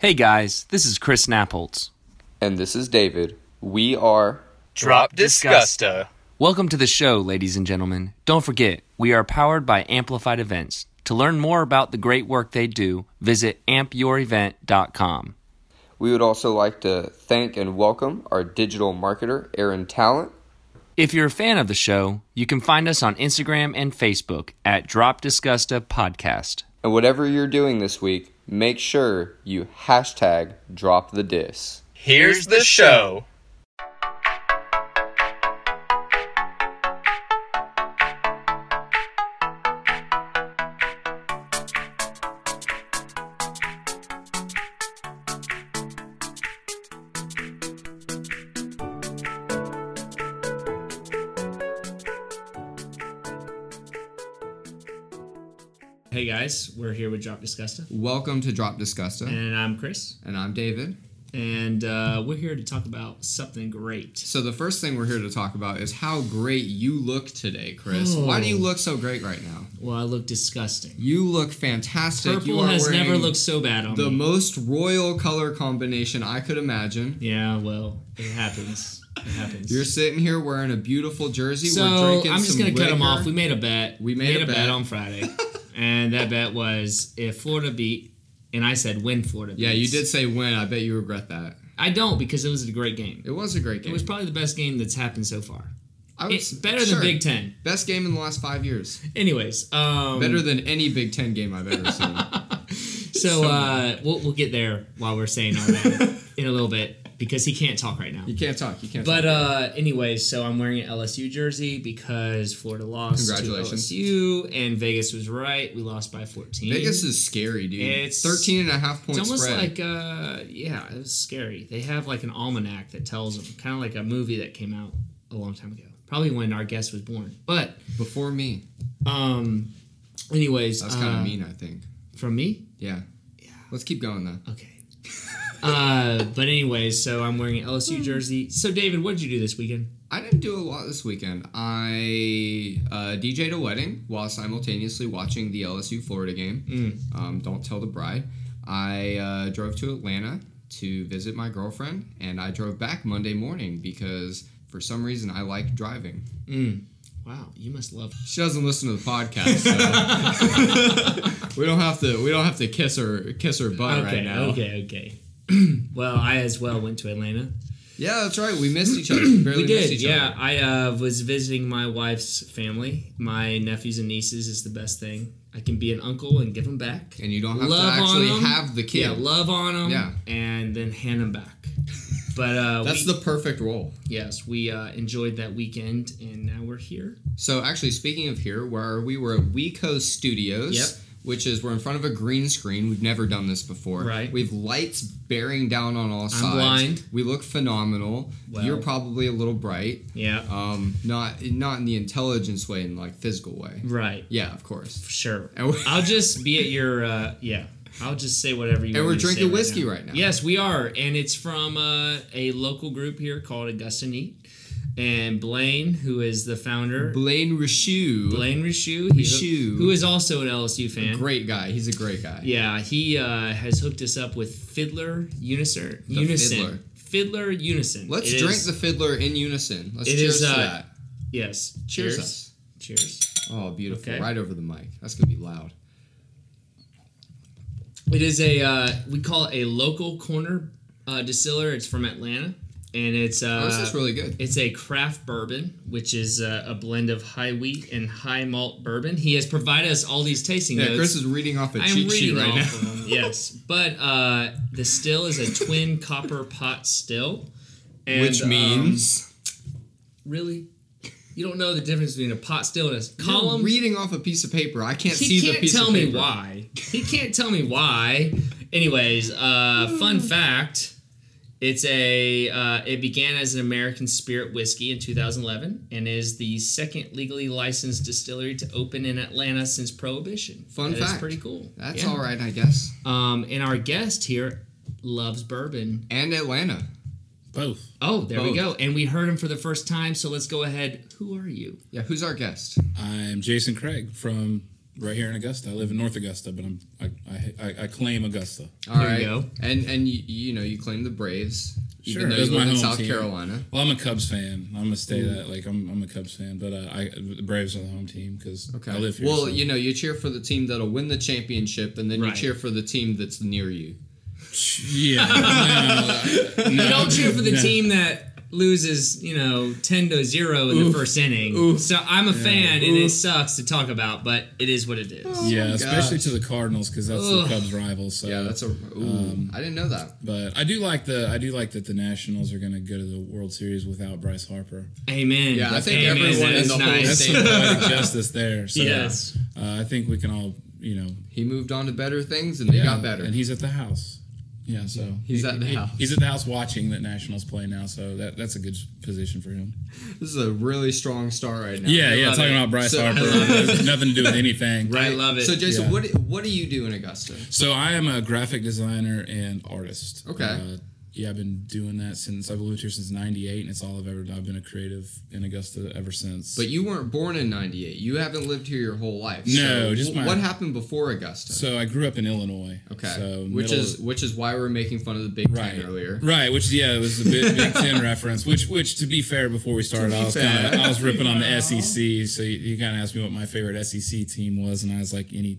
Hey guys, this is Chris Napoltz. And this is David. We are Drop Disgusta. Welcome to the show, ladies and gentlemen. Don't forget, we are powered by Amplified Events. To learn more about the great work they do, visit ampyourevent.com. We would also like to thank and welcome our digital marketer, Aaron Talent. If you're a fan of the show, you can find us on Instagram and Facebook at Drop Disgusta Podcast. And whatever you're doing this week, make sure you hashtag drop the dis. Here's the show. We're here with Drop Disgusta, Welcome to Drop Disgusta, and I'm Chris, and I'm David. and uh, we're here to talk about something great. So the first thing we're here to talk about is how great you look today, Chris. Why do you look so great right now? Well, I look disgusting. You look fantastic. you Purple are has never looked so bad on the me. most royal color combination I could imagine. yeah, well, it happens. It happens. You're sitting here wearing a beautiful jersey. so I'm just gonna cut him off. We made a bet. We made a bet. bet. on Friday, and that bet was if Florida beat, and I said when Florida. yeah, you did say win. I bet you regret that. I don't because it was a great game. It was a great game. It was probably the best game that's happened so far. I would It's better sure. than Big Ten. Best game in the last five years. Anyways, um, Better than any Big Ten game I've ever seen. So uh, we'll we'll get there while we're saying all that in a little bit because he can't talk right now. you can't talk. You can't. But talk. uh, anyways, so I'm wearing an LSU jersey because Florida lost Congratulations. to LSU and Vegas was right. We lost by 14. Vegas is scary, dude. It's- 13 and a half points. it's almost spread. like uh, yeah, it was scary. They have like an almanac that tells them, kind of like a movie that came out a long time ago, probably when our guest was born. But Before me. um, anyways, That's kind uh, of mean, I think. from me. Yeah. Yeah. Let's keep going though. Okay. uh, but anyways, so I'm wearing an LSU jersey. So David, what did you do this weekend? I didn't do a lot this weekend. I uh, DJ'd a wedding while simultaneously watching the LSU Florida game. Mm. Um, don't tell the bride. I uh, drove to Atlanta to visit my girlfriend, and I drove back Monday morning because for some reason I like driving. Mm. Wow, you must love. She doesn't listen to the podcast, so we don't have to. We don't have to kiss her kiss her butt okay, right now. okay, okay. well, I as well went to Atlanta. Yeah, that's right. We missed each other. We barely we missed did, yeah. other. I uh, was visiting my wife's family. My nephews and nieces is the best thing. I can be an uncle and give them back. And you don't have Love to actually have the kid. Yeah, love on them. Yeah. and then hand them back. But uh, That's we, the perfect role. yes, we uh, enjoyed that weekend, and now we're here. So actually, speaking of here, where we were at WeCo Studios, Yep. Which is we're in front of a green screen. We've never done this before. Right. We have lights bearing down on all sides. blind. We look phenomenal. Well. You're probably a little bright. Yeah, Um, not not in the intelligence way, in like physical way. right. Yeah, of course. Sure. I'll just be at your uh yeah. I'll just say whatever you And want we're me to say drinking whiskey right now. Yes, we are. And it's from uh, a local group here called Augusta Neat. And Blaine, who is the founder, Blaine Richoux, Blaine Richoux, he- Richoux. who is also an LSU fan. great guy. He's a great guy. Yeah, he uh, has hooked us up with Fiddler Unison. The Unison. Fiddler. Fiddler Unison. Let's It drink is- the fiddler in unison. Let's cheers is, to uh, that. Yes. Cheers Cheers. Cheers. Oh, beautiful! Okay. Right over the mic. That's gonna be loud. It is a uh, we call it a local corner uh, distiller. It's from Atlanta, and it's uh, Oh, this is really good. it's a craft bourbon, which is uh, a blend of high wheat and high malt bourbon. He has provided us all these tasting Yeah, notes. Chris is reading off a I am cheat sheet right off now. of them. Yes, but uh, the still is a twin copper pot still, and, Which um, means really, you don't know the difference between a pot still and a You're column. reading off a piece of paper. I can't he see can't the piece tell me why. He can't tell me why. Anyways, uh, fun fact: it's a uh, it began as an American spirit whiskey in 2011 and is the second legally licensed distillery to open in Atlanta since Prohibition. Fun That is fact. pretty cool. That's Yeah. all right, I guess. Um, and our guest here loves bourbon. And Atlanta. Both. Oh, there we go. And we heard him for the first time. So let's go ahead. Who are you? Yeah, who's our guest? I'm Jason Craig from right here in Augusta. I live in North Augusta, but I'm I I, I, I claim Augusta. All There right. you go. And and you, you know you claim the Braves, even Sure, though that's you live my in home South team. Carolina. Well, I'm a Cubs fan. I'm gonna stay that like I'm, I'm a Cubs fan, but uh, I the Braves are the home team because Okay. I live here. well, so- you know you cheer for the team that'll win the championship, and then Right. you cheer for the team that's near you. yeah. No, no, You don't cheer for the no. team that loses, you know, ten to zero in the first inning. So I'm a fan, and it sucks to talk about, but it is what it is. Yeah, especially to the Cardinals because that's Ugh. the Cubs' rival. So Yeah, that's a. Um, I didn't know that. But I do like the I do like that the Nationals are going to go to the World Series without Bryce Harper. Amen. Yeah, I think Amen. everyone in That's the whole nice. That's some justice there. So, Yes. uh, I think we can all you know He moved on to better things, and they yeah, got better. and he's at the house. Yeah, so He's at the he- house. He's at the house watching that Nationals play now, so that that's a good position for him. this is a really strong start right now. Yeah, yeah. Talking it. about Bryce So- Harper, nothing to do with anything. I love it. So, Jason, Yeah. what what do you do in Augusta? So I am a graphic designer and artist. Okay. Uh, yeah, I've been doing that since I've lived here since '98, and it's all I've ever done. I've been a creative in Augusta ever since. But you weren't born in '98. You haven't lived here your whole life. No, So just my- what happened before Augusta? so I grew up in Illinois. okay, So which is which is why we're making fun of the Big right Ten earlier. Right, which yeah, it was the Big, Big Ten reference. Which which to be fair, before we started, I was kind of I was ripping on the SEC. So you, you kind of asked me what my favorite SEC team was, and I was like any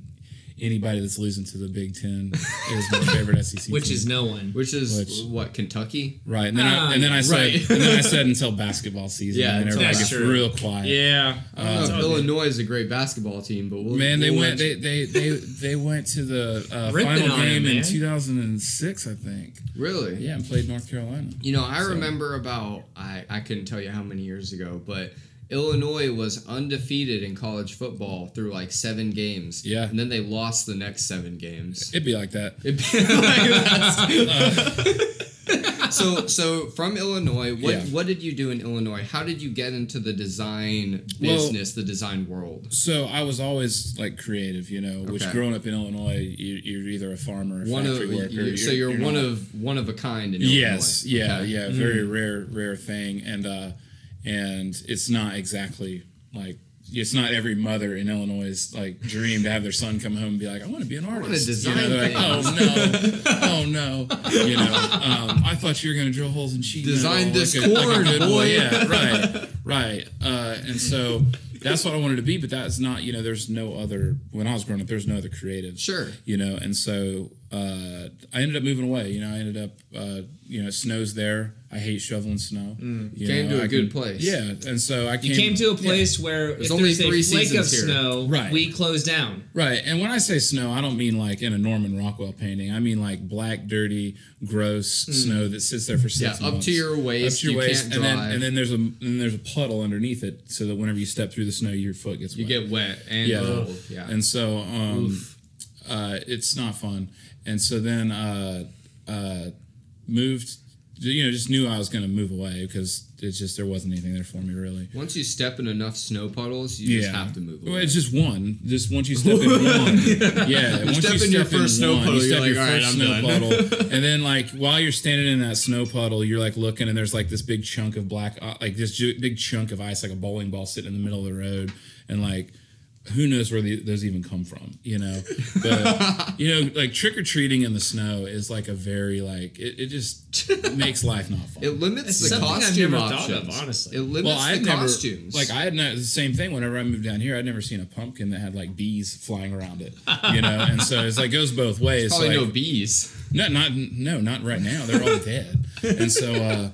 anybody that's losing to the Big Ten is my favorite SEC. Which team. is no one. Which is Which- what Kentucky. Right, and then Ah, I, and then I said, right. and then I said until basketball season, Yeah, and then everybody gets true. real quiet. Yeah. I don't know if Illinois is a great basketball team, but we'll, Man, they we'll went. They, they they they went to the uh, final on 'em, game in 2006, I think. really. Yeah, and played North Carolina. You know, I So- remember about I I couldn't tell you how many years ago, but Illinois was undefeated in college football through like seven games. Yeah. and then they lost the next seven games. It'd be like that. It'd be like that. so so from Illinois, what Yeah. what did you do in Illinois? How did you get into the design Well- business, the design world? So I was always like creative, you know. Which growing up in Illinois, you, you're either a farmer, or One of worker. you, so you're, one not- of one of a kind in Yes, yeah, Okay. yeah, very rare, rare thing, and uh, and it's not exactly like it's not every mother in Illinois' like dream to have their son come home and be like, I want to be an artist. you know, they're like, oh no, oh no, you know, um, I thought you were gonna drill holes in sheet Design metal this like a- like a corn, boy. Yeah, right, right, uh, and so. That's what I wanted to be, but that's not, you know, there's no other, when I was growing up, there's no other creative Sure. you know and so uh, i ended up moving away you know i ended up uh, you know it snows there i hate shoveling snow you Came know, to a I good can- place. yeah and so i came, You came to a yeah, place where if only there's three a flake of seasons here. snow, Right. we close down. right and when i say snow i don't mean like in a norman rockwell painting i mean like black dirty gross snow that sits there for six. Yeah, up months to your waist, up to your you waist can't and then and then there's a and then there's a puddle underneath it so that whenever you step through the snow your foot gets You wet. get wet and yeah. cold. Yeah. And so um, uh, it's not fun. And so then uh, uh, moved, you know, just knew I was going to move away because it's just there wasn't anything there for me really. Once you step in enough snow puddles, you just have to move Well, it's just one. Just once you step in one, yeah. once step you in your step first snow one, puddle, you you're like, your "All right, first I'm snow done." puddle, and then like while you're standing in that snow puddle, you're like looking, and there's like this big chunk of black, uh, like this big chunk of ice, like a bowling ball, sitting in the middle of the road, and like. Who knows where the, those even come from, you know? But you know, like trick or treating in the snow is like a very like it, it just makes life not fun. it limits It's the something I've costume never thought options. of, honestly. It limits Well, I had the never costumes. like I had not, the same thing. Whenever I moved down here, I'd never seen a pumpkin that had like bees flying around it, you know. and so it's like goes both ways. Probably like, no bees. no, not no, not right now. They're all dead, and so uh,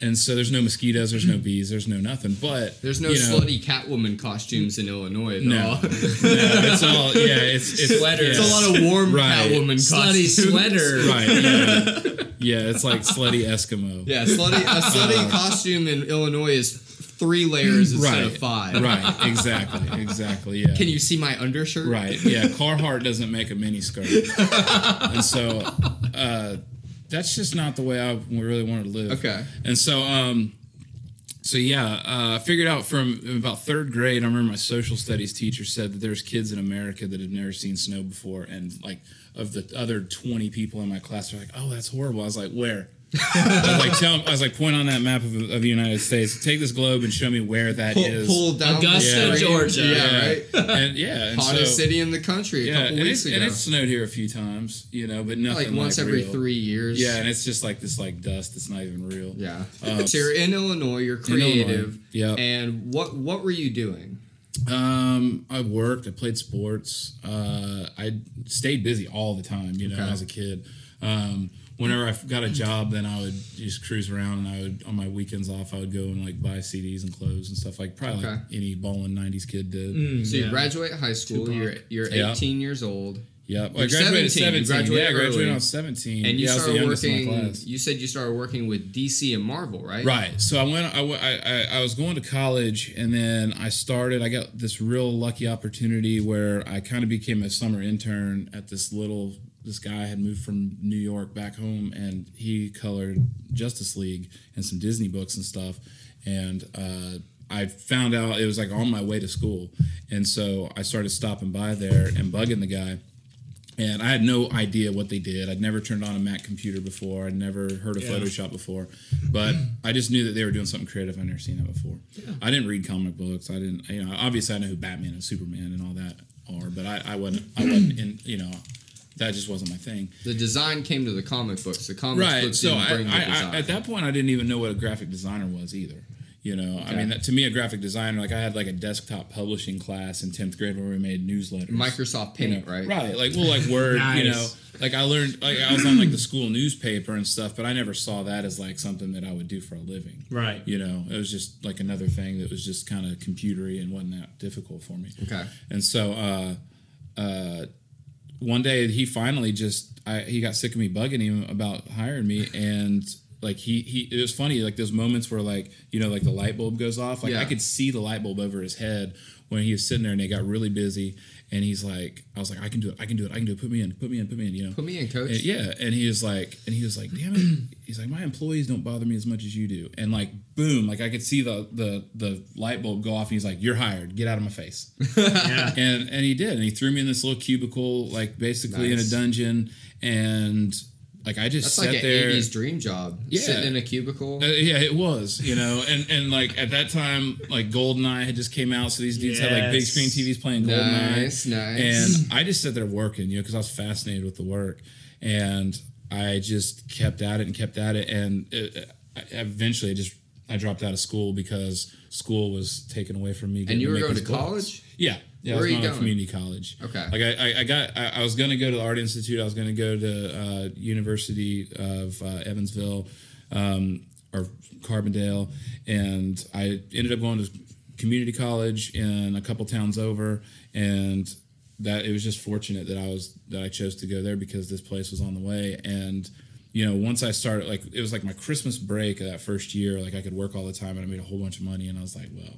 and so there's no mosquitoes, there's no bees, there's no nothing. But There's no you know, slutty Catwoman costumes in Illinois at No, all. no, it's all yeah, it's it's Sweaters. It's a lot of warm Right. Catwoman Slutty costumes. sweater. right. Yeah. yeah, it's like slutty Eskimo. Yeah, slutty, a slutty costume in Illinois is three layers instead right, of five. Right, exactly, exactly. Yeah. Can you see my undershirt? Right. Yeah. Carhartt doesn't make a mini skirt, and so uh, that's just not the way I really wanted to live. Okay. And so, um, so yeah, uh, I figured out from about third grade. I remember my social studies teacher said that there's kids in America that have never seen snow before, and like of the other 20 people in my class are like, "Oh, that's horrible." I was like, "Where?" I was like, tell, I was like, point on that map of, of the United States. Take this globe and show me where that Pull, is. pull down Augusta, the screen. Georgia. Yeah, right. and yeah, and Hottest so, city in the country a Yeah, couple and weeks it's, ago. and it's snowed here a few times, you know, but nothing like once every real. three years. Yeah, and it's just like this like dust that's not even real. Yeah. Um, so you're in Illinois. You're creative. yeah. And what what were you doing? Um, I worked. I played sports. Uh, I stayed busy all the time. You know, Okay. as a kid. Um, whenever I got a job, then I would just cruise around, and I would on my weekends off, I would go and like buy CDs and clothes and stuff like probably like any ballin' '90s kid did. Mm, So you graduate high school. Tupac. You're you're Yeah. 18 years old, Yep. You're I graduated 17. You 17. graduated yeah, I graduated early. when I was 17. and you yeah, I was the started youngest in working. class. You said you started working with DC and Marvel, right? Right. So I went. I, went- I, I I was going to college, and then I started. I got this real lucky opportunity where I kind of became a summer intern at this little. This guy had moved from New York back home, and he colored Justice League and some Disney books and stuff. And uh, I found out it was like on my way to school, and so I started stopping by there and bugging the guy. And I had no idea what they did. I'd never turned on a Mac computer before. I'd never heard of Yeah. Photoshop before. But I just knew that they were doing something creative. I'd never seen that before. I didn't read comic books. I didn't, you know, obviously I know who Batman and Superman and all that are, but I, I wasn't, I wasn't in, you know, that just wasn't my thing. The design came to the comic books. The comic Right. books So didn't I, bring the I, design. I, at that point, I didn't even know what a graphic designer was either. You know, I mean, that, to me, a graphic designer, like I had like a desktop publishing class in 10th grade where we made newsletters. Microsoft you Paint, know, right? Right, like well, like Word, you know, like I learned, like I was on like the school newspaper and stuff, but I never saw that as like something that I would do for a living. Right. You know, it was just like another thing that was just kind of computery and wasn't that difficult for me. Okay. And so, uh, uh, one day he finally just I, he got sick of me bugging him about hiring me. And like he he it was funny like those moments where like you know like the light bulb goes off. Like Yeah. I could see the light bulb over his head when he was sitting there and they got really busy and he's like I was like I can do it I can do it I can do it put me in put me in put me in you know Put me in, coach. and, yeah, and he was like, and he was like, "Damn it!" He's like, "My employees don't bother me as much as you do." And like, boom, like I could see the the the light bulb go off. And he's like, "You're hired. Get out of my face." Yeah. and and he did, and he threw me in this little cubicle, like basically in a dungeon, and like I just That's sat like an there. 80s dream job. Yeah. Sitting in a cubicle. Uh, yeah, it was, you know, and and like at that time, like Goldeneye had just came out, so these dudes had like big Yes. screen TVs playing Goldeneye. Nice, nice. And I just sat there working, you know, because I was fascinated with the work, and I just kept at it and kept at it, and it, I- eventually, I just I dropped out of school because school was taken away from me. and getting you were make going to these books. college? Yeah. Yeah, Where I was you going to community college. Okay. Like I, I, I got, I, I was going to go to the Art Institute. I was going to go to uh, University of uh, Evansville um, or Carbondale, and I ended up going to community college in a couple towns over, and that it was just fortunate that I was that I chose to go there because this place was on the way and you know once i started like it was like my christmas break of that first year like i could work all the time and i made a whole bunch of money and i was like well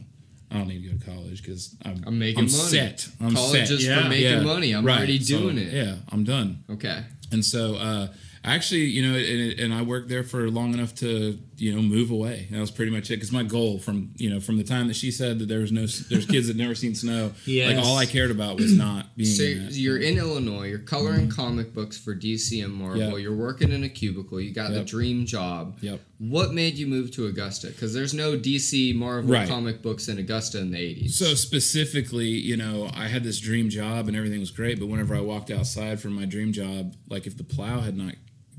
i don't need to go to college because I'm, I'm making I'm money. set i'm College set is Yeah. for making Yeah. money. I'm Right. already So, doing it. yeah i'm done Okay. and so uh actually you know and, and i worked there for long enough to you know move away that was pretty much it because my goal from you know from the time that she said that there was no there's kids that never seen snow like all i cared about was not being So in that. you're in Illinois. You're coloring comic books for DC and Marvel. Mm-hmm. Yep. You're working in a cubicle. You got the dream job. Yep. What made you move to Augusta? Because there's no DC Marvel Right. comic books in Augusta in the 80s. So specifically, you know, I had this dream job and everything was great, but whenever I walked outside from my dream job, like if the plow had not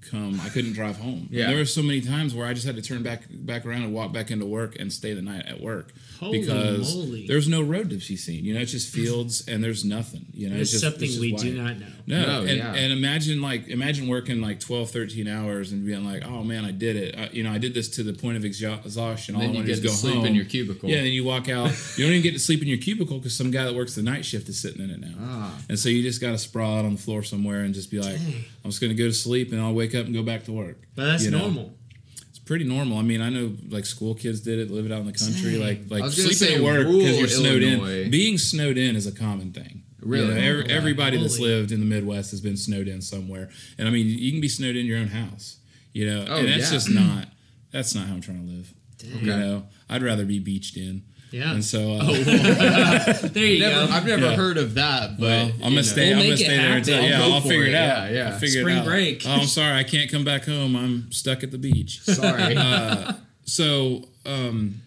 come, I couldn't drive home. Yeah. There were so many times where I just had to turn back back around and walk back into work and stay the night at work Holy because moly. there's no road to be seen. You know, it's just fields and there's nothing. You know, It's just something it's just we do not know. No, No, and, yeah. and imagine like imagine working like 12, 13 hours and being like, oh man, I did it. I, you know, I did this to the point of exhaustion. All Then I you wanted get to to go sleep in your cubicle. Yeah, then you walk out. You don't even get to sleep in your cubicle because some guy that works the night shift is sitting in it now. Ah. And so you just got to sprawl out on the floor somewhere and just be like, I'm just going to go to sleep and I'll wake up and go back to work. But that's You know? normal. It's pretty normal. I mean, I know like school kids did it, live it out in the country, Dang. like like I was gonna sleeping at work because you're snowed Illinois. in. Being snowed in is a common thing. Really? You know, every, Okay. everybody that's lived in the Midwest has been snowed in somewhere, and I mean, you can be snowed in your own house. You know, Oh, and that's yeah. just not that's not how I'm trying to live. You know, I'd rather be beached in. Yeah. And so, uh, there you Never, go. I've never Yeah. heard of that, but well, I'm gonna stay. We'll I'm gonna stay there until yeah. I'll go I'll figure it, it out. yeah, yeah. I'll figure Spring it out. break. Oh, I'm sorry, I can't come back home. I'm stuck at the beach. Sorry. Uh, so um,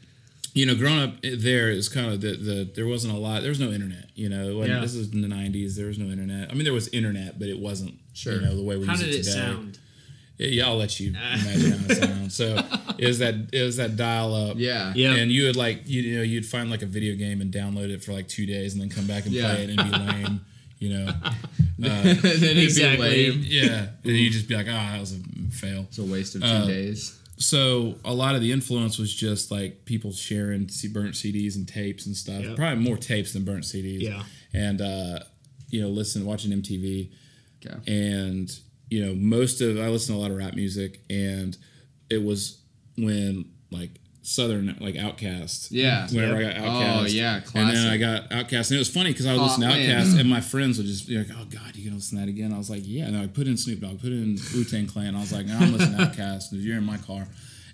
you know, growing up there is kind of the, the there wasn't a lot. There was no internet. You know, it Yeah. this is in the '90s. There was no internet. I mean, there was internet, but it wasn't. Sure. You know, the way we How use did it it today. sound? Yeah, I'll let you imagine how it sounds. So it was that it was that dial up. yeah. Yeah. And you would like you, you know you'd find like a video game and download it for like two days and then come back and Yeah. play it and be lame. You know. and then it'd Exactly. be lame. Yeah. And you'd just be like, ah, that was a fail. It's a waste of two Uh, days. so a lot of the influence was just like people sharing burnt CDs and tapes and stuff. Yep. Probably more tapes than burnt CDs. Yeah. And uh, you know, listen, watching MTV, Okay. and you know, most of I listen to a lot of rap music, and it was when like Southern like OutKast. Yeah. Whenever I got Oh, OutKast. yeah, And then. I got OutKast, and it was funny because I would Oh, listen to man. OutKast, and my friends would just be like, "Oh God, you're gonna listen to that again?" I was like, "Yeah." And I put in Snoop Dogg, put in Wu Tang Clan. I was like, "No, I'm listening to OutKast. You're in my car."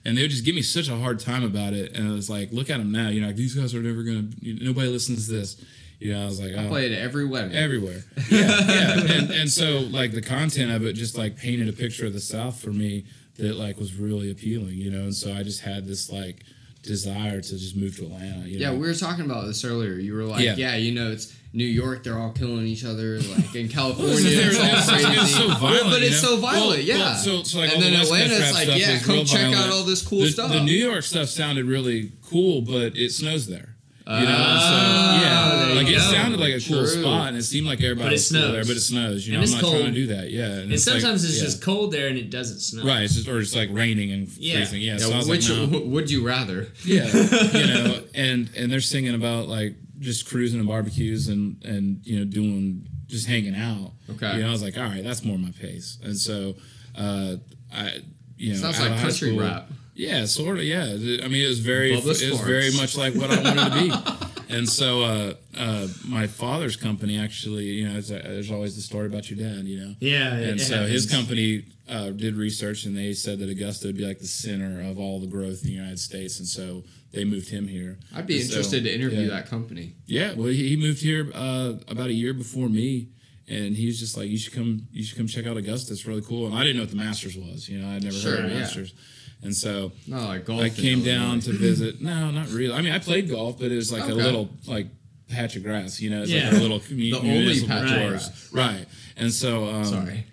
And they would just give me such a hard time about it, and it was like, "Look at them now. You know, like, these guys are never gonna. Nobody listens to this." You know, I was like, "Oh, Played at every wedding. everywhere. Yeah, yeah. And, and so like the content of it just like painted a picture of the South for me that like was really appealing, you know. And so I just had this like desire to just move to Atlanta. You Yeah, know? we were talking about this earlier. You were like, Yeah. yeah, you know, it's New York, they're all killing each other. Like in California, it's all it's- it's- crazy. it's so violent, but you it's know? so violent, Well, yeah. well, so- so, like, and then the West Coast Atlanta, it's rap like, yeah, come check out all this cool the, stuff. The New York stuff sounded really cool, but it snows there. You know, and Ah, so yeah, there like you it go. sounded like a cool True. spot, and it seemed like everybody But it was cool snows. there, but it snows. You know, And I'm it's not trying cold. to do that. Yeah, and, And it's like- sometimes it's yeah. just cold there and it doesn't snow. right. It's just or it's like raining and Yeah. freezing. Yeah, Yeah, so I was which like, no. would you rather? Yeah, you know, and and they're singing about like just cruising and barbecues and and you know doing just hanging out. Okay. you know, I was like, all right, that's more my pace. And so, uh, I you know, Sounds out like high country school- rap. Yeah, sort of. Yeah, I mean, it was very, it was very much like what I wanted to be. And so, uh, uh, my father's company actually, you know, uh, there's always the story about your dad, you know. Yeah. And so his company uh, did research, and they said that Augusta would be like the center of all the growth in the United States, and so they moved him here. I'd be And so, interested to interview yeah. that company. Yeah, well, he, he moved here uh, about a year before me, and he was just like, "You should come, you should come check out Augusta. It's really cool." And I didn't know what the Masters was. You know, I'd never Sure, heard of yeah. Masters, and so No, like golf. I came down to visit. No, not really. I mean, I played golf, but it was like a little like patch of grass. You know, it's Yeah. like a little commu- The only patch of grass. right? And so, um, Sorry.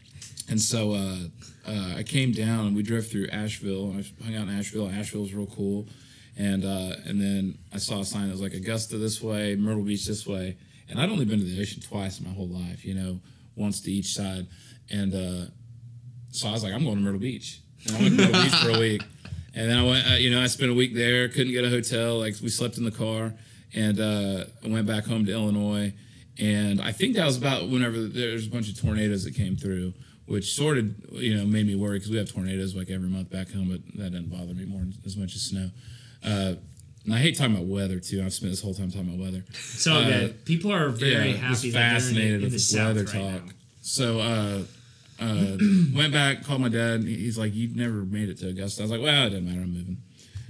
and so uh, uh, I came down and we drove through Asheville. I hung out in Asheville. Asheville was real cool. And uh, and then I saw a sign that was like Augusta this way, Myrtle Beach this way. And I'd only been to the ocean twice in my whole life, you know, once to each side. And uh, so I was like, I'm going to Myrtle Beach. And I went to Beach for a week. And then I went, uh, you know, I spent a week there, couldn't get a hotel. Like we slept in the car. And uh, I went back home to Illinois. And I think that was about whenever there's a bunch of tornadoes that came through, which sort of, you know, made me worry because we have tornadoes like every month back home, but that doesn't bother me more as much as snow. Uh, and I hate talking about weather too. I've spent this whole time talking about weather. So uh, good. People are very yeah, happy was that in, fascinated in with the weather right talk. now. So uh, uh, went back, called my dad. He's like, "You never made it to Augusta." I was like, "Well, it doesn't matter. I'm moving."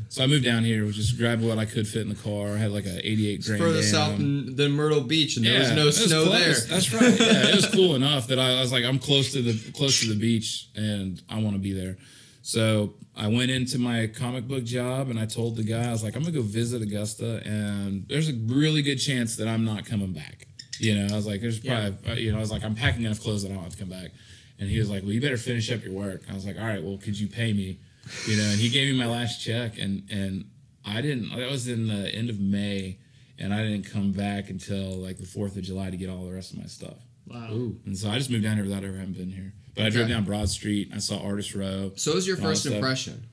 So I moved down here. Just grabbed what I could fit in the car. I had like an '88 Grand Further south than, Myrtle Beach, and there was no snow close. there. That's right. Yeah, it was cool enough that I, I was like, I'm close to the close to the beach, and I want to be there. So I went into my comic book job, and I told the guy, I was like, I'm gonna go visit Augusta, and there's a really good chance that I'm not coming back. You know, I was like, there's probably, uh, you know, I was like, I'm packing enough clothes that I don't have to come back. And he was like, well, you better finish up your work. I was like, all right, well, could you pay me? You know, and he gave me my last check, and and I didn't. That was in the end of May, and I didn't come back until like the Fourth of July to get all the rest of my stuff. Wow. And so I just moved down here without ever having been here. But I drove down Broad Street. I saw Artist Row. So what was your first impression?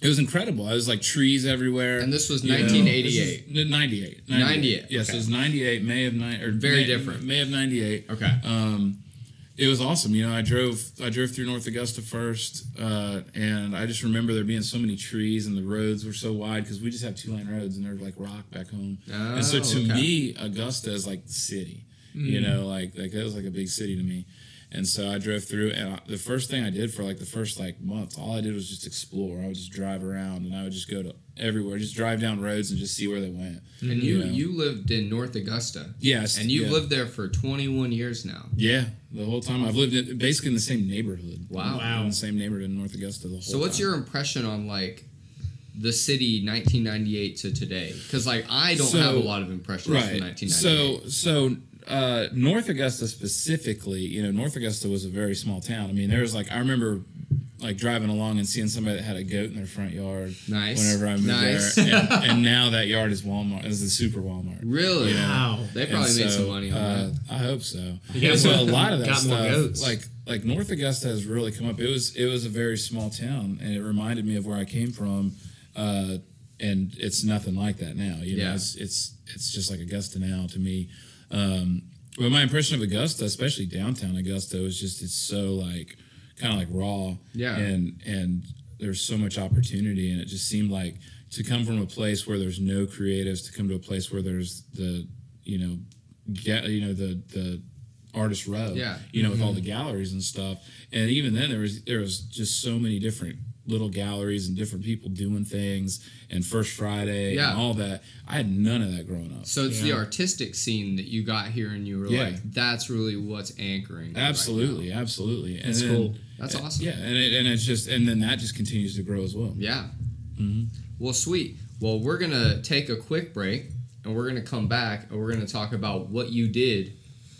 It was incredible. I was like trees everywhere. And this was you know. 1988. This is- 98. 98, Yes, okay. it was 98, May of 9 or Very May, different. May of 98. Okay. Um, it was awesome. You know, I drove I drove through North Augusta first, uh, and I just remember there being so many trees and the roads were so wide because we just have two lane roads and they're like rock back home. and so Oh, to okay. me, Augusta is like the city. You know, like like that was like a big city to me. And so I drove through, and I, the first thing I did for like the first like month, all I did was just explore. I would just drive around, and I would just go to everywhere, just drive down roads and just see where they went. And you Yeah. you lived in North Augusta. Yes, And you've yeah. lived there for 21 years now. Yeah, the whole time I've lived in, basically in the same neighborhood. Wow. Wow, in the same neighborhood in North Augusta the whole. So what's time. your impression on like the city 1998 to today? Because like I don't So- have a lot of impressions from 1998. So so uh, North Augusta specifically, you know, North Augusta was a very small town. I mean, there was like I remember like driving along and seeing somebody that had a goat in their front yard. Nice. Whenever I moved Nice. there, and, and now that yard is Walmart, is the super Walmart. really? Wow. They And probably made some money on uh, that. I hope so. You got so a lot of that got more stuff, goats. like like North Augusta has really come up. It was it was a very small town, and it reminded me of where I came from. Uh, and it's nothing like that now. You know, Yeah. it's it's it's just like Augusta now to me. Um, but my impression of Augusta, especially downtown Augusta, was just it's so like kind of like raw. Yeah. And and there's so much opportunity, and it just seemed like to come from a place where there's no creatives to come to a place where there's the you know get you know the the artist row Yeah. you know with all mm-hmm. the galleries and stuff and even then there was there was just so many different little galleries and different people doing things and first friday Yeah. and all that i had none of that growing up So it's the artistic scene that you got here, and you were Yeah. like, "That's really what's anchoring." it right absolutely absolutely and That's then- cool. Now. That's awesome. yeah and, it, and it's just and then that just continues to grow as well Yeah. Mm-hmm. Well, sweet. Well, we're gonna take a quick break, and we're gonna come back, and we're gonna talk about what you did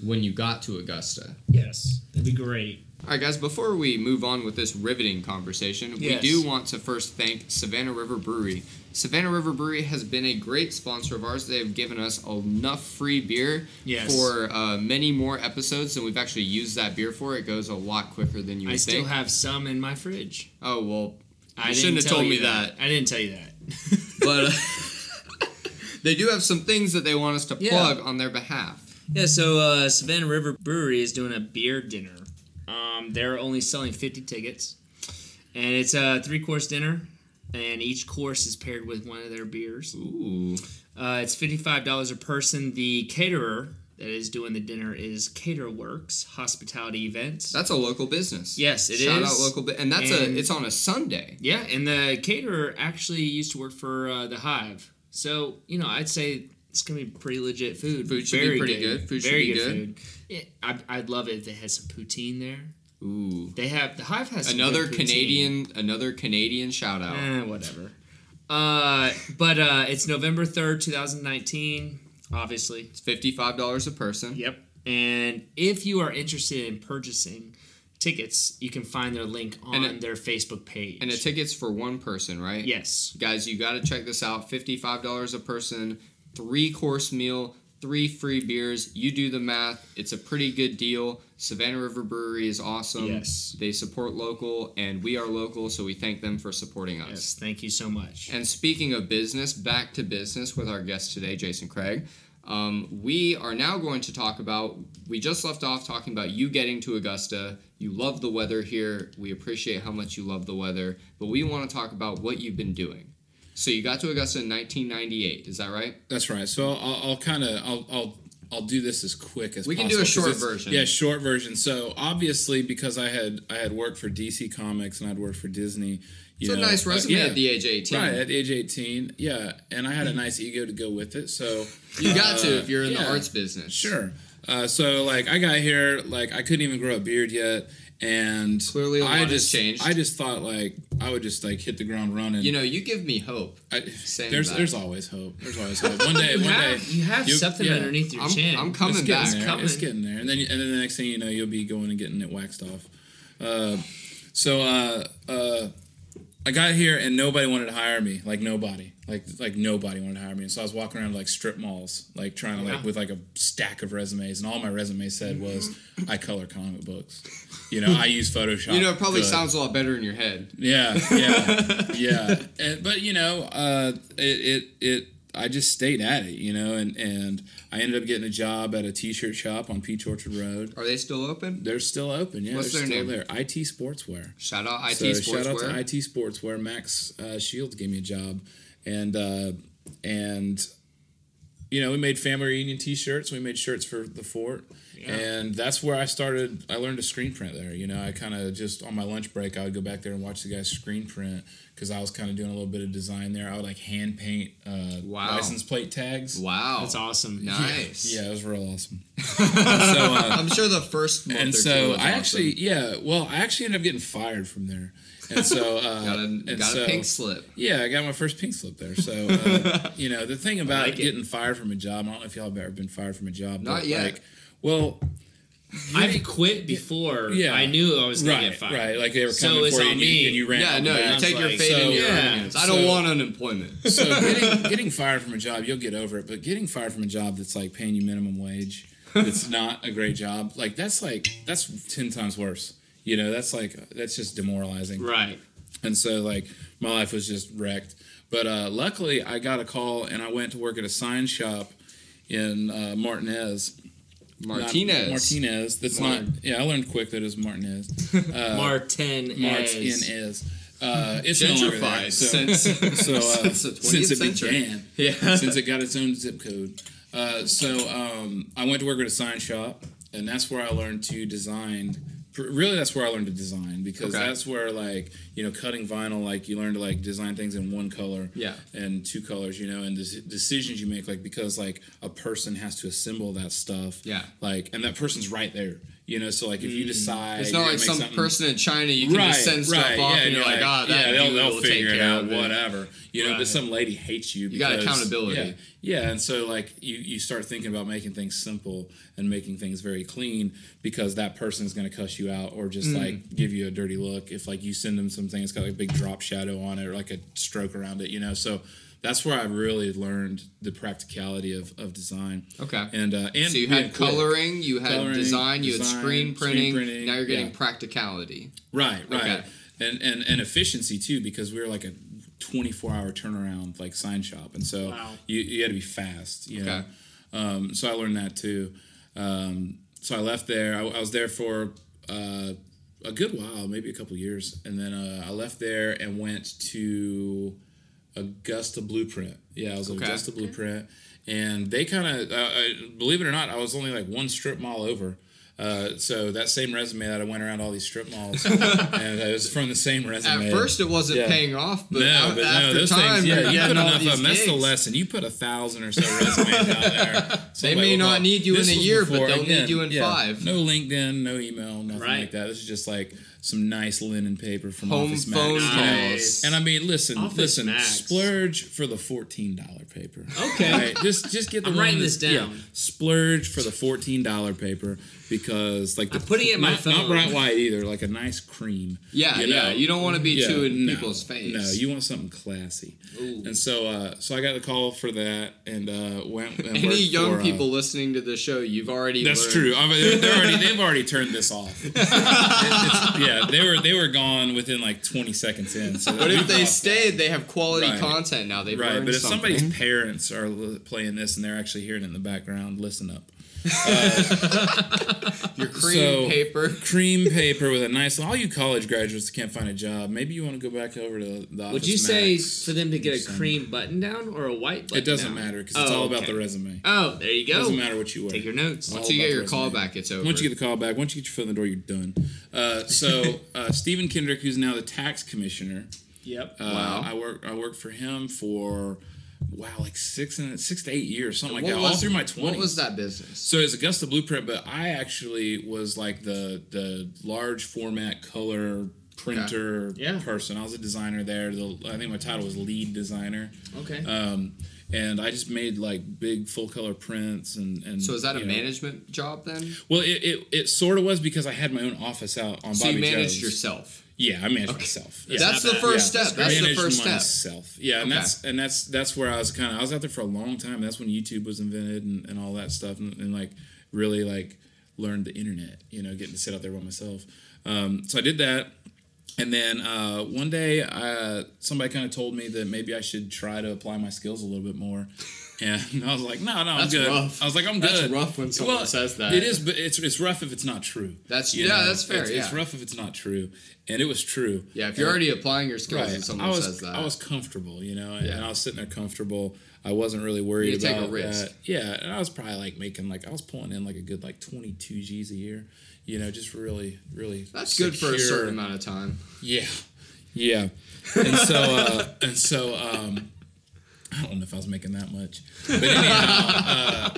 when you got to Augusta. Yes, that'd be great. All right, guys. Before we move on with this riveting conversation, Yes. we do want to first thank Savannah River Brewery. Savannah River Brewery has been a great sponsor of ours. They have given us enough free beer Yes. for uh, many more episodes than we've actually used that beer for. It goes a lot quicker than you would think. I still think. have some in my fridge. oh well, I shouldn't have told me that. I didn't tell you that. but uh, they do have some things that they want us to Yeah. plug on their behalf. Yeah, so uh, Savannah River Brewery is doing a beer dinner. Um, they're only selling 50 tickets, and it's a three course dinner, and each course is paired with one of their beers. Ooh, Uh, it's $55 a person. The caterer that is doing the dinner is Caterworks Hospitality Events. that's a local business. Yes, it Shout is. out local, bu- and that's And- a. It's on a Sunday. Yeah, and the caterer actually used to work for uh, the Hive. So, you know, I'd say it's going to be pretty legit food. Food should be Very pretty good. Food should Very be good. good. Food. Yeah, I, I'd love it if they had some poutine there. Ooh, They have the Hive has some another good poutine. Canadian, another Canadian shout out. Eh, whatever. Uh, but uh, it's November third, two thousand nineteen. Obviously. It's fifty five dollars a person. Yep. And if you are interested in purchasing tickets, you can find their link on it- their Facebook page. And the tickets for one person, right? yes. Guys, you got to check this out. Fifty-five dollars a person, three course meal, three free beers. You do the math. It's a pretty good deal. Savannah River Brewery is awesome. Yes. They support local, and we are local, so we thank them for supporting us. Yes. Thank you so much. And speaking of business, back to business with our guest today, Jason Craig. Um, we are now going to talk about. We just left off talking about you getting to Augusta. You love the weather here. We appreciate how much you love the weather, but we want to talk about what you've been doing. So you got to Augusta in 1998. Is that right? That's right. So I'll, I'll kind of I'll, I'll I'll do this as quick as We can do a short version. Yeah, short version. So obviously, because I had I had worked for DC Comics and I'd worked for Disney. You It's a know, nice uh, resume yeah. at the age 18. Right at age eighteen, yeah, and I had a nice ego to go with it. So You got to uh, if you're in the arts business. Sure. Uh, so like I got here, like I couldn't even grow a beard yet, and Clearly a lot I has just changed. I just thought like I would just like hit the ground running. You know, you give me hope. I, saying there's that. there's always hope. There's always hope. One day, You one have, day you have you- something yeah. underneath your I'm- chin. I'm coming it's getting back. there. Coming. It's getting there, and then and then the next thing you know, you'll be going and getting it waxed off. Uh, so uh, uh, I got here and nobody wanted to hire me. Like nobody, like like nobody wanted to hire me. And so I was walking around like strip malls, like trying to like with like a stack of resumes, and all my resume said was I color comic books. You know, I use Photoshop. You know, it probably good. sounds a lot better in your head. Yeah, yeah, yeah. And, but you know, uh, it, it it I just stayed at it, you know, and and I ended up getting a job at a t-shirt shop on Peach Orchard Road. Are they still open? They're still open, yeah. What's they're their still name? there. IT Sportswear. Shout out IT so Sportswear. shout out to IT Sportswear. Max uh, Shields gave me a job, and uh, and you know, we made family reunion T-shirts. We made shirts for the fort, and that's where I started. I learned to screen print there. You know, I kind of just on my lunch break, I would go back there and watch the guys screen print because I was kind of doing a little bit of design there. I would like hand paint uh, Wow. license plate tags. Wow. That's awesome. Nice. Yeah, it was real awesome. so, uh, I'm sure the first month and or two so was I actually, yeah, well, I actually ended up getting fired from there, and so uh, got a, and got so, a pink slip. Yeah, I got my first pink slip there. So, uh, you know, the thing about like getting fired from a job, I don't know if y'all have ever been fired from a job. Not but, yet. Like, well, I've quit before Yeah. I knew I was gonna right, get fired. right. Like they were coming So it's for you on and, me. you and you ran. Yeah, no, you take your like, fate in your yeah. hands. I don't So- want unemployment. So getting, getting fired from a job, you'll get over it. But getting fired from a job that's like paying you minimum wage, it's not a great job. Like that's like that's ten times worse. You know, that's like that's just demoralizing. Right. And so like my life was just wrecked. But uh, luckily, I got a call and I went to work at a sign shop in uh, Martinez. Not- Martinez. Martinez. That's Mar- not. Yeah, I learned quick that it was Martinez. Martin Martinez. Uh, it's no longer there. Gentrified So, since, so uh, since the 20th since it century. began, Yeah. since it got its own zip code. Uh, so um, I went to work at a sign shop, and that's where I learned to design. Really, that's where I learned to design because Okay. that's where, like, you know, cutting vinyl, like, you learn to like design things in one color, Yeah. and two colors, you know, and the decisions you make, like, because like a person has to assemble that stuff, Yeah. like, and that person's right there, you know. So like, if you decide, Mm. It's not like some something- person in China you can just send stuff off yeah, and you're like, ah, that yeah, they'll, they'll will figure take it out, whatever. You know, Right. but some lady hates you. You got because- accountability. Yeah, yeah, and so like you you start thinking about making things simple and making things very clean because that person's going to cuss you out or just Mm. like give you a dirty look if like you send them something that's got like a big drop shadow on it or like a stroke around it, you know. So that's where I really learned the practicality of, of design. Okay. And uh, and So you being had quick. coloring, you had Coloring, design, you had design, screen screen printing. printing, now you're getting yeah. practicality. Right, right. Okay. And, and and efficiency too, because we were like a 24 hour turnaround like sign shop, and so Wow. you you had to be fast. You? Okay. Um, so I learned that too. Um, so I left there. I, I was there for uh, a good while, maybe a couple years, and then uh, I left there and went to Augusta Blueprint. Yeah, I was at Okay. Augusta Blueprint, and they kind of, uh, uh, believe it or not, I was only like one strip mall over. Uh, so that same resume that I went around all these strip malls, and it was from the same resume. At first, it wasn't Yeah. paying off, but, no, out- but no, after those time, things. you're Yeah, you put enough of these them. That's the lesson. You put a thousand or so resumes out there. They may not call- need you in a was year, but they'll need you in yeah, five. No LinkedIn, no email, nothing Right. like that. This is just like some nice linen paper from Home Office phone Max. Nice. And I mean, listen, Office listen, Max. splurge for the fourteen dollar paper. Okay. Right? Just just get the I'm one writing this down. Yeah, splurge for the fourteen dollar paper because like the, I'm putting it in my not, not bright white either, like a nice cream. Yeah, you yeah. You don't want to be Yeah, too in no, people's face. No, you want something classy. And so, uh, so I got the call for that, and uh, went. And Any young for, uh, people listening to the show, you've already that's learned. true. I mean, they're, already they've already turned this off. It- yeah, they were they were gone within like 20 seconds in. So But if they lost that. stayed, they have quality Right. content now. They've Right, but if something. somebody's parents are playing this and they're actually hearing it in the background, listen up. your cream So- paper. Cream paper with a nice. All you college graduates can't find a job, maybe you want to go back over to the office. Would you say Max. for them to get a cream button down or a white button It doesn't down? matter because it's Oh, all about okay. the resume. Oh, there you go. It go. doesn't matter what you wear. Take your notes. All Once you get your resume. call back, it's over. Once you get the call back, once you get your foot in the door, you're done. Uh, so uh, Stephen Kendrick, who's now the tax commissioner, Yep. uh, Wow. I worked I worked for him for wow like six and six to eight years, something like What that, all through my twenties. What was that business? So it's Augusta Blueprint, but I actually was like the the large format color printer Yeah. person. I was a designer there. The, I think my title was lead designer. okay. Um, and I just made like big full color prints and, and So is that a know. management job then? Well, it, it, it sort of was because I had my own office out on So Bobby you managed Joe's. yourself. Yeah, I managed myself. Yeah. That's the first Yeah, step. That's the managed first step. myself. Yeah, and Okay. that's and that's that's where I was kind of I was out there for a long time. That's when YouTube was invented and, and all that stuff, and, and like really like learned the internet. You know, getting to sit out there by myself. Um, so I did that, And then uh, one day, uh, somebody kind of told me that maybe I should try to apply my skills a little bit more. And I was like, no, no, I'm That's good. rough. I was like, I'm good. That's rough when someone says that. It is, but it's it's rough if it's not true. That's- You yeah, that's fair, It's, it's rough if it's not true, and it was true. Yeah, if you're And- already applying your skills and someone I was says that. I was comfortable, you know, and, Yeah. and I was sitting there comfortable. I wasn't really worried You take a about risk. that. Yeah, and I was probably like making like I was pulling in like a good like 22 G's a year. You know, just really, really. That's good for a certain amount of time. yeah, yeah, and so uh, and so um, I don't know if I was making that much, but anyhow,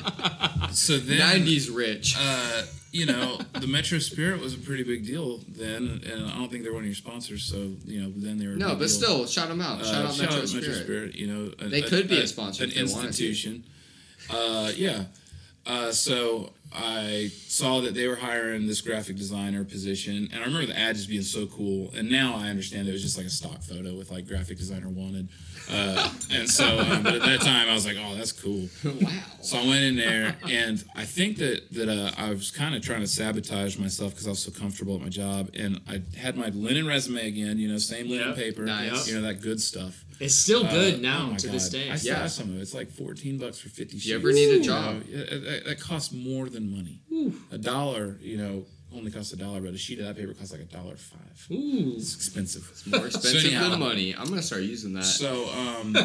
uh, so then 90s rich. uh, you know, the Metro Spirit was a pretty big deal then, and I don't think they were one of your sponsors. So you know, then they were a no, but deal. still, shout them out. shout Uh, out Metro Spirit. You know, a- They a- could be a sponsor an institution. Uh, yeah. Uh, so I saw that they were hiring this graphic designer position, and I remember the ad just being so cool. And now I understand it was just like a stock photo with like graphic designer wanted. Uh, and so, um, but at that time, I was like, "Oh, that's cool." wow. So I went in there, and I think that that uh, I was kind of trying to sabotage myself because I was so comfortable at my job, and I had my linen resume again, you know, same linen Yep. paper, Nice. you know, that good stuff. It's still good Uh, now oh to this day. I Yeah. some of it. It's like fourteen bucks for fifty. Sheets. you ever need a You job. know, that, that costs more than money. A dollar, you know, only costs a dollar, but a sheet of that paper costs like a dollar five. Ooh. It's expensive. It's more expensive than money. I'm gonna start using that. So, um,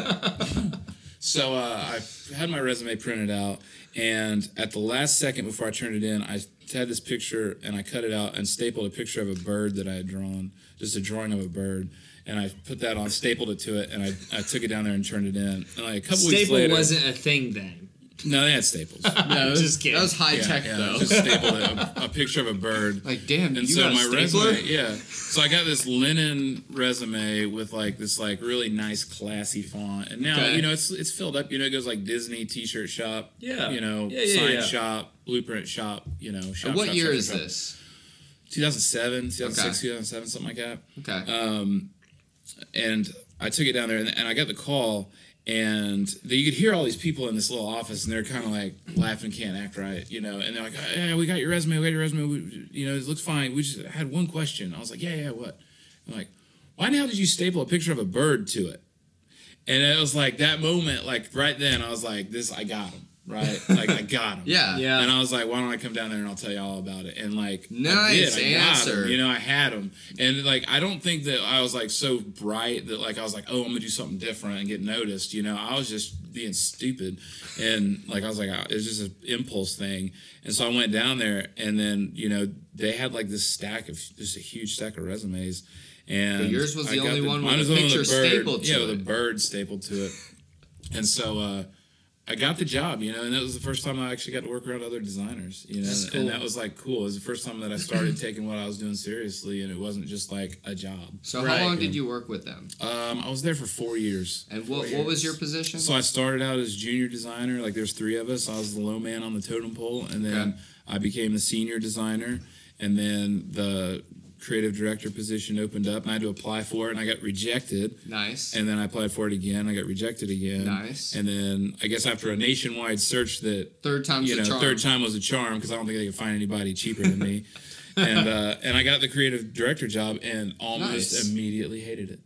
so uh, I had my resume printed out, and at the last second before I turned it in, I had this picture and I cut it out and stapled a picture of a bird that I had drawn, just a drawing of a bird. And I put that on, stapled it to it, and I, I took it down there and turned it in. And like a couple weeks Staple later, wasn't a thing then. No, they had staples. no, that was, Just kidding. That was high yeah, tech yeah, though. just stapled a, a picture of a bird. like, damn, And you so got my stapler? resume, yeah. So I got this linen resume with like this like really nice classy font, and now Okay. you know it's it's filled up. You know, it goes like Disney T-shirt shop, Yeah. You know, Yeah, yeah, sign yeah. shop, blueprint shop. You know, shop. And what shop, year shop, is shop. this? 2007, 2006, Okay. 2007, something like that. Okay. Um, and I took it down there, and, and I got the call, and the, you could hear all these people in this little office, and they're kind of like laughing, can't act right, you know. And they're like, oh, "Yeah, we got your resume, we got your resume. We, you know, it looks fine. We just had one question." I was like, "Yeah, yeah, what?" I'm like, "Why hell did you staple a picture of a bird to it?" And it was like that moment, like right then, I was like, "This, I got him." Right, like I got him. yeah. Yeah. And I was like, why don't I come down there and I'll tell you all about it? And like, Nice I did. I got 'em. answer. You know, I had him. And like, I don't think that I was like so bright that like I was like, oh, I'm gonna do something different and get noticed. You know, I was just being stupid, and like I was like, it was just an impulse thing. And so I went down there, and then you know they had like this stack of just a huge stack of resumes. And But yours was the got only one with mine a was the picture bird- stapled to Yeah, with it. a bird stapled to it. And so uh, I got the job, you know, and that was the first time I actually got to work around other designers, you know, cool. and that was like cool. It was the first time that I started taking what I was doing seriously, and it wasn't just like a job. So Right. how long did you work with them? Um, I was there for four years. And what what was your position? So I started out as junior designer. Like there's three of us. I was the low man on the totem pole, and then Okay. I became the senior designer, and then the creative director position opened up, and I had to apply for it, and I got rejected. nice. And then I applied for it again. I got rejected again. Nice. And then I guess after a nationwide search that Third time you know third time was a charm because I don't think they could find anybody cheaper than me. and uh, and I got the creative director job and almost Nice. immediately hated it.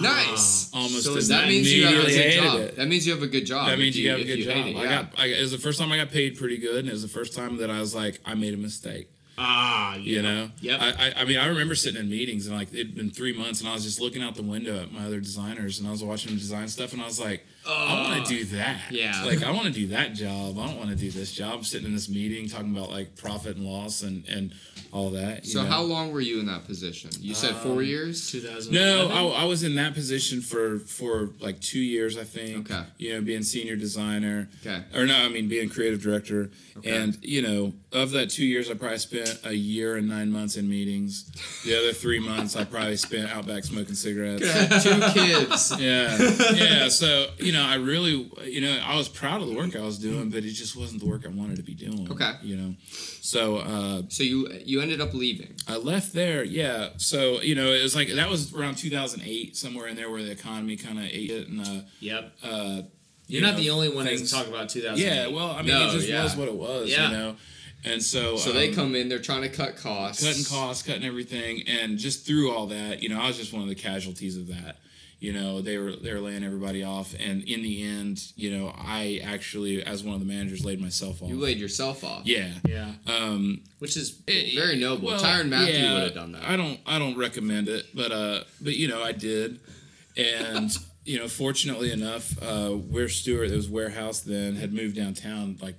Nice. Almost So that immediately means you have a good hated job. it. That means you have a good job. That means you, have a good job. it, I yeah. got. I, it was the first time I got paid pretty good, and it was the first time that I was like, I made a mistake. Ah, yeah. You know. Yep. I, I I mean I remember sitting in meetings and like it'd been three months, and I was just looking out the window at my other designers, and I was watching them design stuff, and I was like, I want to do that. Yeah. Like I want to do that job. I don't want to do this job. I'm Sitting in this meeting talking about like profit and loss and and all that. you So know? how long were you in that position? You said four um, years. 2000. No, I, I was in that position for for like two years, I think. Okay. You know, being senior designer. Okay. Or no, I mean being creative director. Okay. And you know, of that two years, I probably spent a year and nine months in meetings. The other three months, I probably spent out back smoking cigarettes. Two kids. Yeah, yeah. So you know, I really, you know, I was proud of the work I was doing, but it just wasn't the work I wanted to be doing. Okay. You know, so uh, So you you ended up leaving. I left there, yeah. So you know, it was like that was around 2008, somewhere in there where the economy kind of ate it, and uh, Yep. uh, You're you not know, the only one things- to talk about 2000. Yeah, well, I mean, No, it just yeah. was what it was, Yeah. you know. And so So they um, come in, they're trying to cut costs. cutting costs, cutting everything, and just through all that, you know, I was just one of the casualties of that. You know, they were they were laying everybody off, and in the end, you know, I actually, as one of the managers, laid myself off. You laid yourself off. yeah. Yeah. Um, Which is Very noble. well, Tyron Matthew yeah, would have done that. I don't I don't recommend it, but uh, but you know, I did, and you know, fortunately enough, uh, Wier Stewart, it was warehouse then, had moved downtown like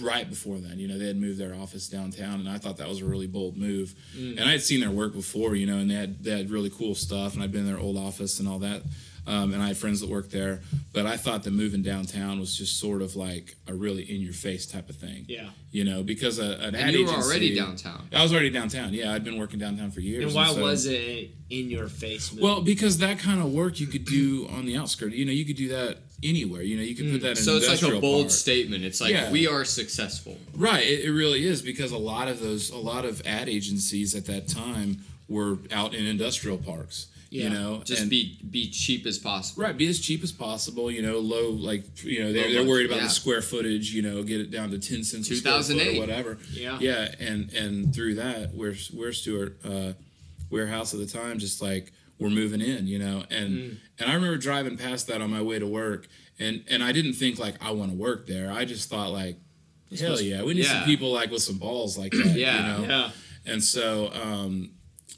right before then. You know, they had moved their office downtown, and I thought that was a really bold move. And I had seen their work before, you know, and they had they had really cool stuff, and I'd been in their old office and all that. Um, and I had friends that worked there, but I thought that moving downtown was just sort of like a really in your face type of thing. Yeah. you know, because a, an ad and you were agency- already downtown. I was already downtown. Yeah, I'd been working downtown for years. and why so- was it in your face? Movie? Well, because that kind of work you could do on the outskirts. You know, you could do that anywhere. You know, you can put that in. Mm. So it's like a bold statement. It's like Yeah. we are successful. Right. It, it really is because a lot of those, a lot of ad agencies at that time were out in industrial parks. Yeah. You know, Just and- be be cheap as possible. Right, be as cheap as possible. You know, low like you know they're, they're worried about budget, the square footage. You know, get it down to ten cents foot 2008. or whatever. Yeah. yeah, and and through that, where Wier Stewart uh, warehouse at the time, just like we're moving in. You know, and Mm. and I remember driving past that on my way to work, and and I didn't think like I want to work there. I just thought like, hell yeah, we need Yeah. some people like with some balls like that. Yeah, you know? yeah. And so, um,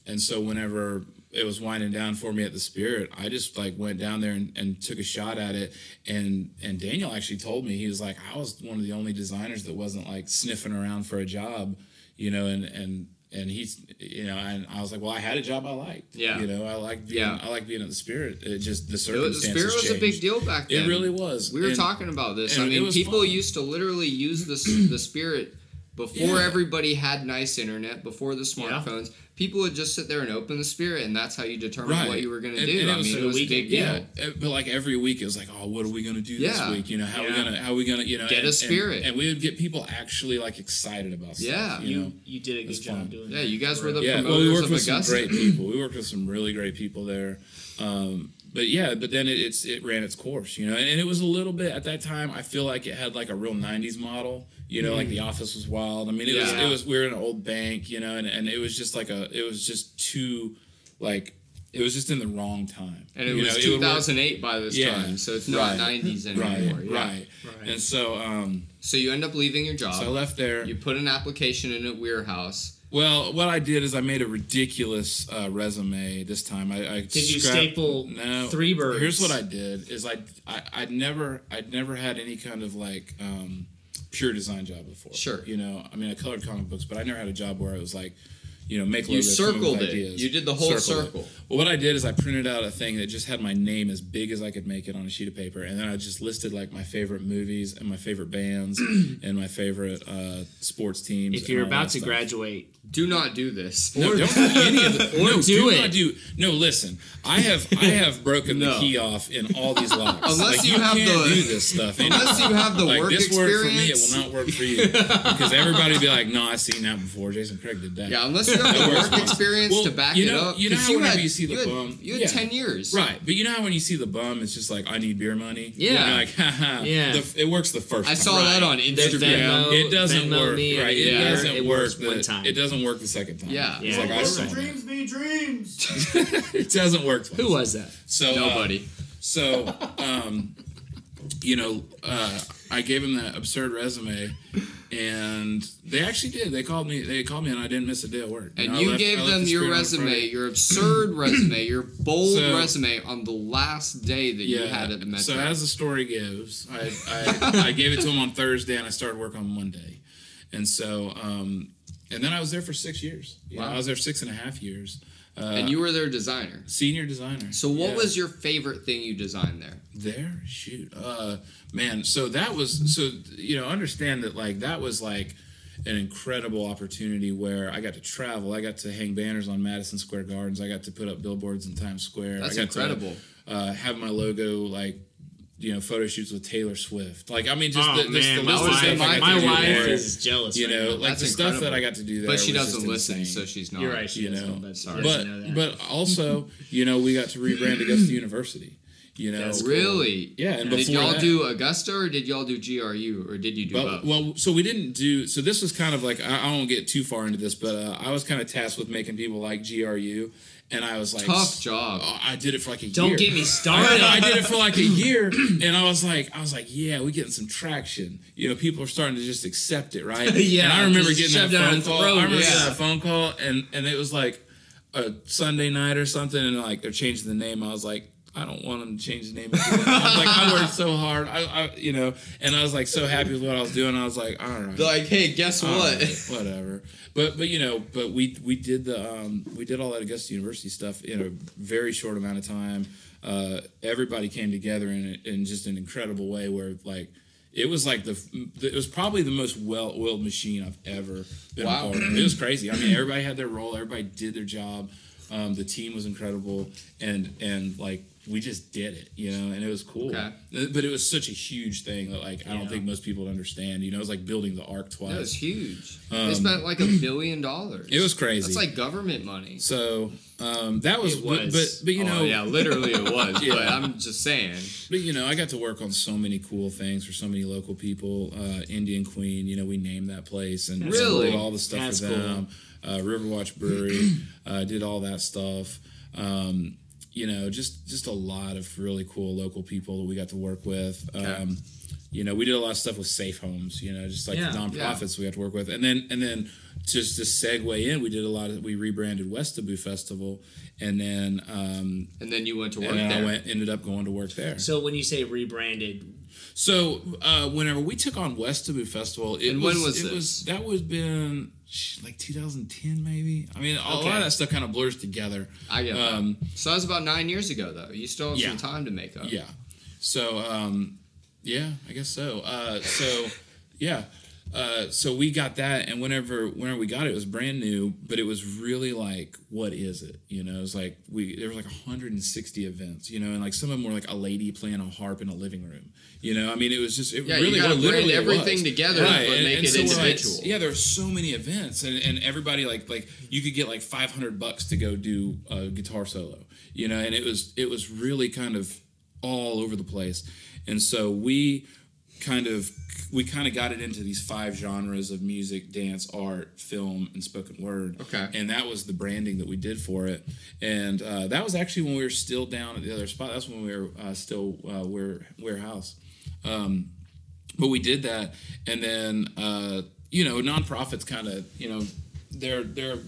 and so whenever it was winding down for me at the Spirit, I just like went down there and, and took a shot at it. And and Daniel actually told me he was like, I was one of the only designers that wasn't like sniffing around for a job, you know, and and and he's you know, and I was like, well, I had a job I liked, Yeah. you know, I like Yeah. I like being at the Spirit. It just the circumstances. the spirit was a big deal back then. It really was. We were And- talking about this. I mean, people fun. used to literally use the the spirit before Yeah. everybody had nice internet, before the smartphones. People would just sit there and open the spirit, and that's how you determined Right. what you were going to do. and it I mean, like it a was a big deal. Yeah, uh, but like every week it was like, oh, what are we gonna do Yeah. this week? You know, how Yeah. we gonna how we gonna you know Get a and- and- spirit. and, we would get people actually like excited about stuff. Yeah. you, You know? you did a good job fun. doing Yeah, that. you guys were the yeah. promoters Well, we worked of with some great people. We worked with some really great people there. Um, but yeah, but then it, it's it ran its course, you know, and, and it was a little bit at that time. I feel like it had like a real '90s model, you know, like The Office was wild. I mean, it was Mm. It was we were in an old bank, you know, and, and it was just like a it was just too like it was just in the wrong time, And it You was know, would work- 2008 by this Yeah. time, so it's not Right. 90s anymore. right, yeah. right, Right. and so um, So you end up leaving your job. so I left there. You put an application in at Warehouse. Well, what I did is I made a ridiculous uh, resume this time. I, I Did you scrapped- staple no, three birds? Here's what I did: is I, I I'd never I'd never had any kind of like um, pure design job before. Sure. you know, I mean, I colored comic books, but I never had a job where it was like, you know, make You logos, come circled it. ideas. You did the whole Circled it. circle. Well, what I did is I printed out a thing that just had my name as big as I could make it on a sheet of paper, and then I just listed like my favorite movies and my favorite bands and my favorite uh, sports teams. If you're about to stuff. graduate, Do not do this. No, don't do any of it. or no, do it. Not do, no, listen. I have I have broken No. the key off in all these locks. Unless Like, you have can't the- do this stuff. Unless you have the like work this experience. worked for me, it will not work for you because everybody be like, "No, I've seen that before." Jason Craig did that. Yeah, unless you have the work experience Well, to back you it up. you know 'cause how whenever had, you see the had, bum- you had Yeah. ten years. Right, but you know how when you see the bum, it's just like I need beer money. Yeah. You're like haha. Yeah. The, it works the first. I time. saw that on The Instagram. Venmo- It doesn't Venmo work. me right. a It year, doesn't it work the, one time. It doesn't work the second time. Yeah. It's Yeah. like I saw that. Dreams be dreams. It doesn't work. twice. who was that? So uh, Nobody. So, um, you know, uh, I gave him that absurd resume, and they actually did. They called me. They called me, and I didn't miss a day of work. and I you left- gave them the your resume, your absurd resume, your bold So- resume on the last day that you had at the Metro. So as the story goes, I, I, I gave it to him on Thursday, and I started work on Monday, and so um, and then I was there for six years. You know, I was there six and a half years. Uh, and you were their designer. senior designer. So what Yeah. was your favorite thing you designed there? there shoot uh man so that was so you know understand that like that was like an incredible opportunity where i got to travel i got to hang banners on madison square gardens i got to put up billboards in times square That's I got incredible. to, uh, have my logo like you know photo shoots with taylor swift like i mean just oh the, just man, the my list of wife, stuff I got my wife there, is jealous. you know now. like That's the stuff that i got to do there But she doesn't just listen, insane so she's not. You're right. She you know. but sorry, but know that. but also you know we got to rebrand Augusta University You know, That's Really? Yeah, and did y'all that- do Augusta or did y'all do GRU or did you do Well, both? well, so we didn't do. So this was kind of like I, I won't get too far into this, but uh, I was kind of tasked with making people like GRU, and I was like, Tough job. Oh, I did it for like a year. Don't get me started. I did it for like a year, and I was like, I was like, yeah, we getting some traction. You know, people are starting to just accept it, right? Yeah, And I remember getting that phone call. throat, I remember yeah. getting that phone call, and and it was like a Sunday night or something, and like they're changing the name. I was like. I don't want them to change the name. I was like, I worked so hard, I, I, you know, and I was like so happy with what I was doing. I was like, all right, They're like, hey, guess all what? right, whatever. But but you know, but we we did the um, we did all that Augusta University stuff in a very short amount of time. Uh, everybody came together in in just an incredible way. Where like it was like the it was probably the most well oiled machine I've ever been Wow. a part of. It was crazy. I mean, everybody had their role. Everybody did their job. Um, the team was incredible, and and like we just did it, you know, and it was cool. Okay. But it was such a huge thing that like I don't think most people would understand. You know, it was like building the ark twice. That was huge. they spent like a billion dollars. Um, It was crazy. That's like government money. So um, that was, It but- was. But, but you know, oh, yeah, literally it was. But Yeah. I'm just saying. but you know, I got to work on so many cool things for so many local people. Uh, Indian Queen, you know, we named that place and That's Really? all the stuff That's for them. Uh, Riverwatch Brewery, uh, did all that stuff. Um, you know, just just a lot of really cool local people that we got to work with. Um, you know, we did a lot of stuff with safe homes. You know, just like Yeah, the nonprofits we got to work with, and then and then just to segue in, we did a lot of we rebranded West Westobou Festival, and then um, And then you went to work and there. I went ended up going to work there. So when you say rebranded, So uh, whenever we took on West Westobou Festival, it And was, when was it this? was that would been like 2010 maybe. I mean, a lot of that stuff kind of blurs together. I get that. Um, So that was about nine years ago, though. You still have Yeah. some time to make up. Yeah. So um, yeah, I guess so. Uh, so yeah. Uh, so we got that, and whenever whenever we got it, it was brand new, but it was really like, what is it? You know, it was like we there were like 160 events, you know, and like some of them were like a lady playing a harp in a living room. You know, I mean, it was just it Yeah, you really gotta literally it everything was. together, but make it we're like, individual. yeah, there are so many events, and, and everybody like like you could get like 500 bucks to go do a guitar solo, you know, and it was it was really kind of all over the place, and so we kind of we kind of got it into these five genres of music, dance, art, film, and spoken word. Okay. And that was the branding that we did for it. And uh, that was actually when we were still down at the other spot. That's when we were uh, still uh, ware, warehouse. Um, but we did that, and then uh, you know, nonprofits kind of you know they're they're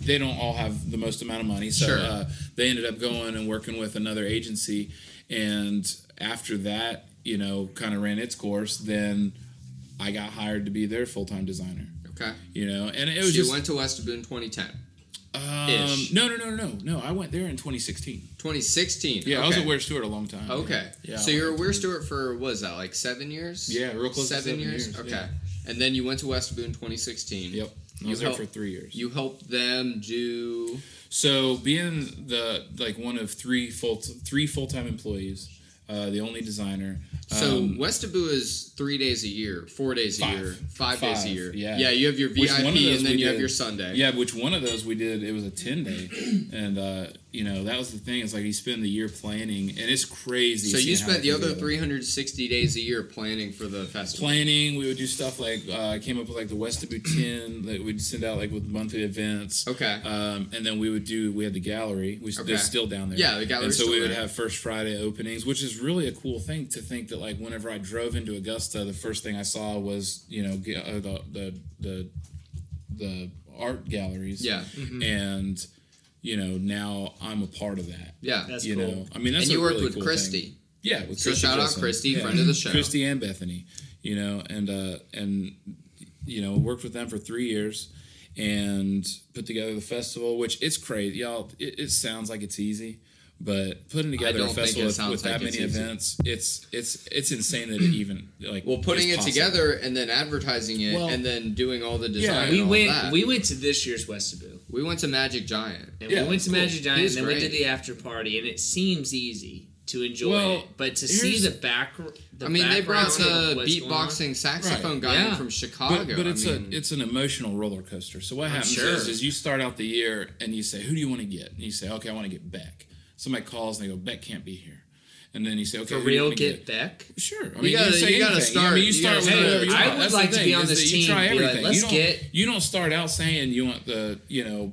they don't all have the most amount of money, so Sure. uh, they ended up going and working with another agency, and after that, you know, kind of ran its course. Then I got hired to be their full time designer. Okay. You know, and it So was you just went to Westobou in 2010. um, no, no, no, no, no. I went there in 2016. 2016. Yeah, okay. I was at Wier Stewart a long time. Okay. Yeah. So you're a Wier Stewart for what is that like seven years? Yeah, real close to Seven, seven years. years, Okay. yeah. And then you went to Westobou in 2016. Yep. I You was there helped- for three years. You helped them do. So being the like one of three full three full time employees, uh, the only designer. So um, Westobou is three days a year, four days a Five. year, five, days a year. yeah. Yeah. You have your VIP one of those and then you have your Sunday. Yeah, which one of those we did? It was a ten day, and uh, you know that was the thing. It's like you spend the year planning, and it's crazy. So you spent the other 360 days a year planning for the festival. planning. We would do stuff like uh, came up with like the Westobou ten that we'd send out like with monthly events. Okay. Um, and then we would do we had the gallery. We Okay. they're still down there. Yeah, the gallery's And so we would there. have first Friday openings, which is really a cool thing to think that like whenever I drove into Augusta, the first thing I saw was you know uh, the the the the art galleries. Yeah. And you know now I'm a part of that. Yeah. That's you cool. know, I mean that's and you a worked really with cool Christy. thing. Yeah, with So Christy shout out Gilson. Christy, friend of the show. Christy and Bethany, you know, and uh, and you know worked with them for three years and put together the festival, which it's crazy, y'all. It, it sounds like it's easy, but putting together a festival with, with that it's many easy. events, it's it's it's insane that it even like Well, putting is it possible. together and then advertising it Well, and then doing all the design. Yeah, we and all went that. we went to this year's Westobou. We went to Magic Giant. And Yeah, we went to cool. Magic Giant, and then we great. did the after party, and it seems easy to enjoy Well, it, but to see the back, the I mean, they brought background the of what's going on- beatboxing saxophone Right. guy Yeah. from Chicago. But, but it's I mean, a it's an emotional roller coaster. So what happens sure. is, is you start out the year and you say, who do you want to get? And you say, okay, I want to get Beck. Somebody calls and they go, Beck can't be here. And then you say, okay, For you real, wanna get Beck. Sure. I You gotta- say you gotta anything. start- I mean, you you start start- you I would That's like to be on this that you team, try be like, let's you get- You don't start out saying you want the, you know,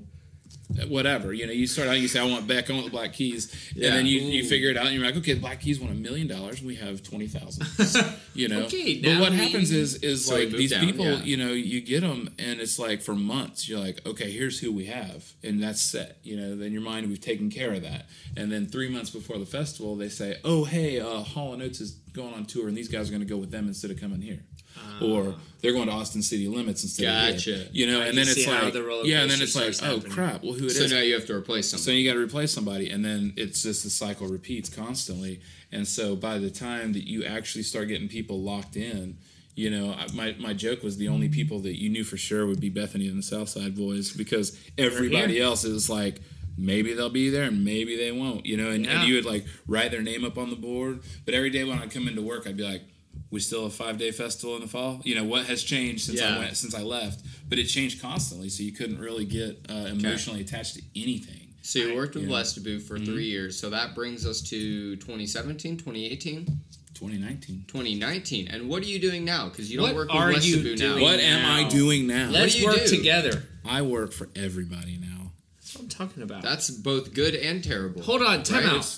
whatever. You know, you start out, you say, I want Beck, I want the Black Keys. Yeah. And then you, you figure it out and you're like, okay, the Black Keys want a million dollars. and We have 20,000. You know? Okay, But what we- happens is, is So like these down, people, yeah. you know, you get them and it's like for months, you're like, okay, here's who we have. And that's set. You know, then your mind, we've taken care of that. And then three months before the festival, they say, oh, hey, uh, Hall and Oates is going on tour and these guys are going to go with them instead of coming here. Or they're going to Austin City Limits instead of Gotcha. here. You know, I and then it's like, the roller yeah, and then it's like, starts oh happening. crap, well, who it is? So now you have to replace somebody. So you got to replace somebody, and then it's just the cycle repeats constantly. And so by the time that you actually start getting people locked in, you know, my, my joke was the only mm-hmm. people that you knew for sure would be Bethany and the Southside Boys because everybody else is like, maybe they'll be there and maybe they won't, you know, and, Yeah. and you would like write their name up on the board. But every day when I come into work, I'd be like, we still have five day festival in the fall. You know what has changed since Yeah. I went since I left, but it changed constantly, so you couldn't really get uh, emotionally attached to anything. So you worked with Yeah. Westobou for three years. So that brings us to 2017, 2018, 2019. 2019. And what are you doing now? Because you don't What work are with you Westobou now. doing? What am I doing now? Let's do work do? together. I work for everybody now. That's what I'm talking about. That's both good and terrible. Hold on, time Right? out.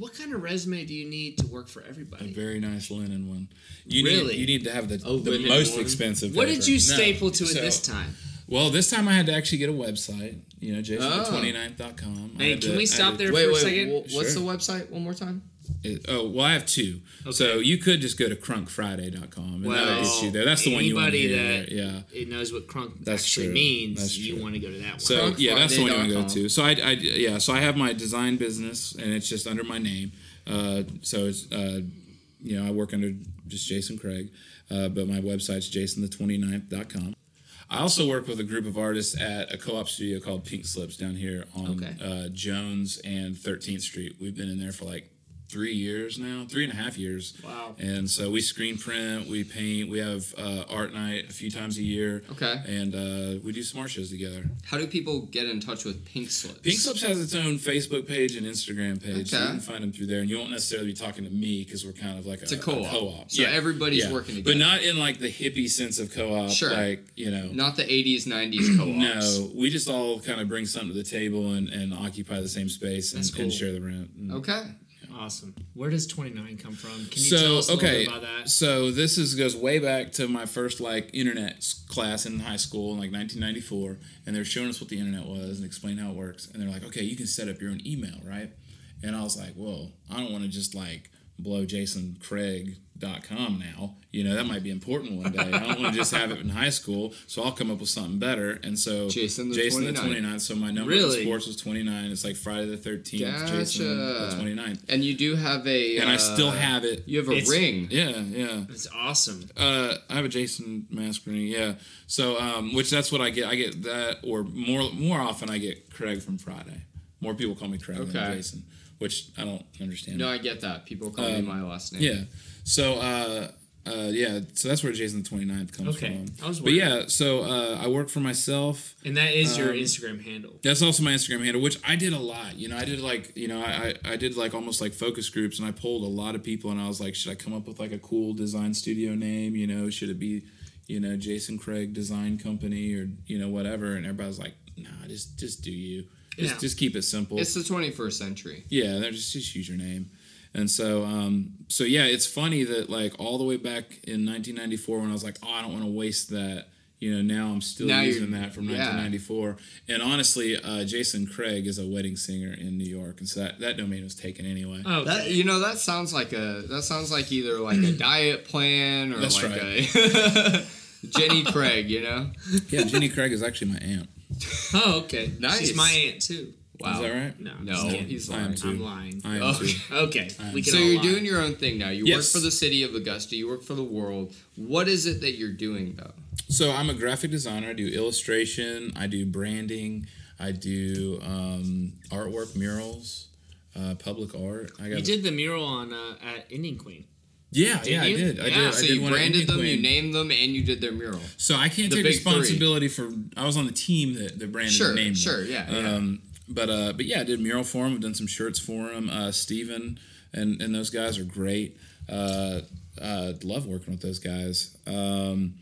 What kind of resume do you need to work for everybody? A very nice linen one. You Really? need you need to have the, A the most one? expensive. What did paper. you No. staple to it So- this time? Well, this time I had to actually get a website. You know, Oh. jason29th.com. I Hey, can to- we stop there Wait, for wait. a second? wh- What's Sure. the website? One more time. To- oh, well, I have two. So you could just go to crunkfriday.com and that'll Well, get you there. That's the one you want to anybody hear. that- Yeah. It knows what crunk That's actually true. means. That's you want to go to that one. So yeah, that's the one you want to go to. So I, I yeah, so I have my design business and it's just under my name. Uh, so it's uh, you know I work under just Jason Craig, uh, but my website's jason29th.com. I also work with a group of artists at a co-op studio called Pink Slips down here on Okay. uh, Jones and 13th Street. We've been in there for like three years now, three and a half years. Wow. And so we screen print, we paint, we have uh, art night a few times a year. Okay. And uh, we do some art shows together. How do people get in touch with Pink Slips? Pink Slips has its own Facebook page and Instagram page. So you can find them through there, and you won't necessarily be talking to me because we're kind of like It's a, a co-op. co-op. So everybody's working together. but not in like the hippie sense of co-op. Sure. Like you know, Not the 80s, 90s co-ops. no, we just all kind of bring something to the table and, and occupy the same space and, cool. and share the rent. Okay. Awesome. Where does 29 come from? Can you so tell us a little okay, bit about that? so this is goes way back to my first like internet class in high school in like 1994, and they're showing us what the internet was and explain how it works, and they're like, okay, you can set up your own email, right? And I was like, whoa, I don't want to just like blow jasoncraig.com now. You know, that might be important one day. I don't want to just have it in high school, so I'll come up with something better. And so Jason the Jason the 29th. 29. So my number Really? in sports was 29. It's like Friday the 13th, Jason the Gotcha. 29th. And you do have a. And I uh, still have it. You have a It's- ring. Yeah, yeah. It's awesome. Uh, I have a Jason mask ring, yeah. So, um, which that's what I get. I get that, or more more often, I get Craig from Friday. More people call me Craig than Okay. Jason, which I don't understand. No, I get that. People call me Um, my last name. yeah. So, uh, uh, yeah. So that's where Jason the 29th comes Okay. from. I was but yeah. So uh, I work for myself. And that is your Um, Instagram handle. That's also my Instagram handle, which I did a lot. You know, I did like, you know, I, I I did like almost like focus groups, and I polled a lot of people, and I was like, should I come up with like a cool design studio name? You know, should it be, you know, Jason Craig Design Company or you know whatever? And everybody's like, nah, just just do you, just Yeah. just keep it simple. It's the 21st century. Yeah, they're just just use your name. And so, um, so yeah, it's funny that like all the way back in 1994 when I was like, oh, I don't want to waste that. You know, now I'm still Now using that from yeah. 1994. And honestly, uh, Jason Craig is a wedding singer in New York, and so that, that domain was taken anyway. Oh, That you know that sounds like a that sounds like either like a diet plan or That's like right. a Jenny Craig. You know. Yeah, Jenny Craig is actually my aunt. oh, okay. Nice. She's my aunt too. Wow. Is that right? No, No, he's am lying. too. I'm lying. I am Okay. too. Okay, we can So you're lie. doing your own thing now. You Yes. work for the city of Augusta. You work for the world. What is it that you're doing though? So I'm a graphic designer. I do illustration. I do branding. I do um, artwork, murals, uh, public art. I got You did the mural on uh, at Indian Queen. Yeah, yeah, you? I did. I Yeah, did. I so did you branded them, you named them, and you did their mural. So I can't The take big three. responsibility for. I was on the team that, that branded Sure, and named them. sure, yeah, yeah. Um, but uh, but yeah, I did mural for him. I've done some shirts for him. Uh, Steven and and those guys are great. Uh, uh, love working with those guys. Um,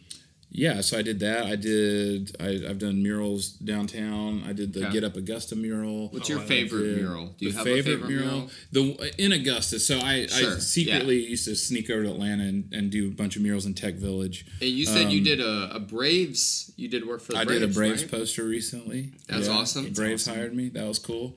yeah, so I did that. I did. I, I've done murals downtown. I did the Okay. Get Up Augusta mural. What's your I favorite mural? Do you the have a favorite mural? The in Augusta. So I, Sure, I secretly used to sneak over to Atlanta and, and do a bunch of murals in Tech Village. And you said you did a, a Braves. You did work for the Um, I Braves. did a Braves right? poster recently. That's awesome. The It's Braves hired me. That was cool.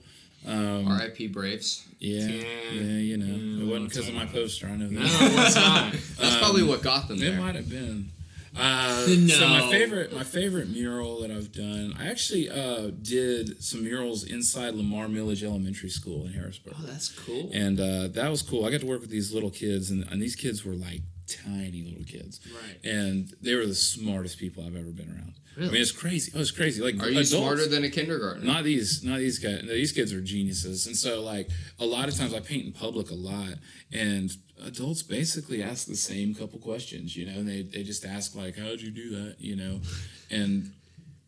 R.I.P. Braves. Yeah, yeah, Yeah. you know, it wasn't because of my poster. I know that. No, it's not. That's probably what got them Um, It might have been. Uh, So my favorite, my favorite mural that I've done, I actually uh, did some murals inside Lamar Milledge Elementary School in Harrisburg, Oh, that's cool. and uh, that was cool. I got to work with these little kids, and, and these kids were like tiny little kids, Right. And they were the smartest people I've ever been around. I mean, it's crazy. Oh, it's crazy. Like, Are you adults, smarter than a kindergartner? not these not these guys these kids are geniuses and so like a lot of times i paint in public a lot and adults basically ask the same couple questions you know and they, they just ask like how'd you do that you know and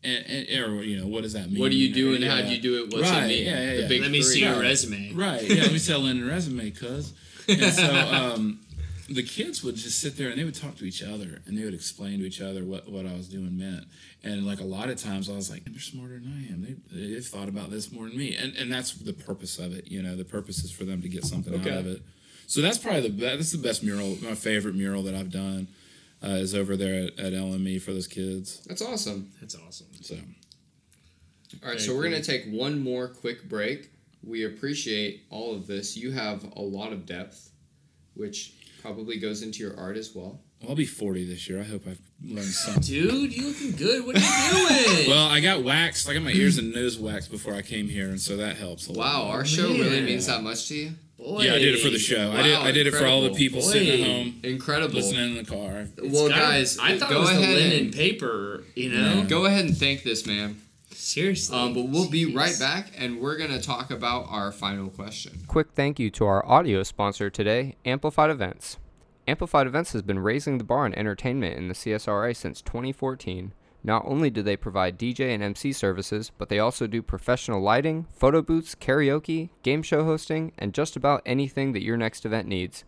and, and or you know what does that mean What do you do and Yeah. how'd you do it? What's Right, it mean? yeah, yeah, The yeah. big Let me three. see your Right. resume. Right. Yeah. Let me sell in a resume, cuz. And so um, the kids would just sit there and they would talk to each other and they would explain to each other what, what I was doing meant. And like a lot of times I was like, they're smarter than I am. They, they've thought about this more than me. And, and that's the purpose of it. You know, the purpose is for them to get something Okay. out of it. So that's probably the best, that's the best mural, my favorite mural that I've done. Uh, is over there at, at LME for those kids. That's awesome. That's awesome. So All right, so we're going to take one more quick break. We appreciate all of this. You have a lot of depth, which probably goes into your art as well. I'll be 40 this year. I hope I've learned something. Dude, you looking good. What are you doing? Well, I got waxed. I got my ears and nose waxed before I came here, and so that helps a lot. Wow, our show really means that much to you? Boy. Yeah, I did it for the show. I did. I did it for all the incredible. people sitting at home, Incredible. listening in the car. well, It's guys, I thought go it was ahead the linen and, paper, you know? go ahead and thank this man. Seriously. Um, but we'll be right back, and we're going to talk about our final question. Quick thank you to our audio sponsor today, Amplified Events. Amplified Events has been raising the bar in entertainment in the CSRA since 2014. Not only do they provide DJ and MC services, but they also do professional lighting, photo booths, karaoke, game show hosting, and just about anything that your next event needs.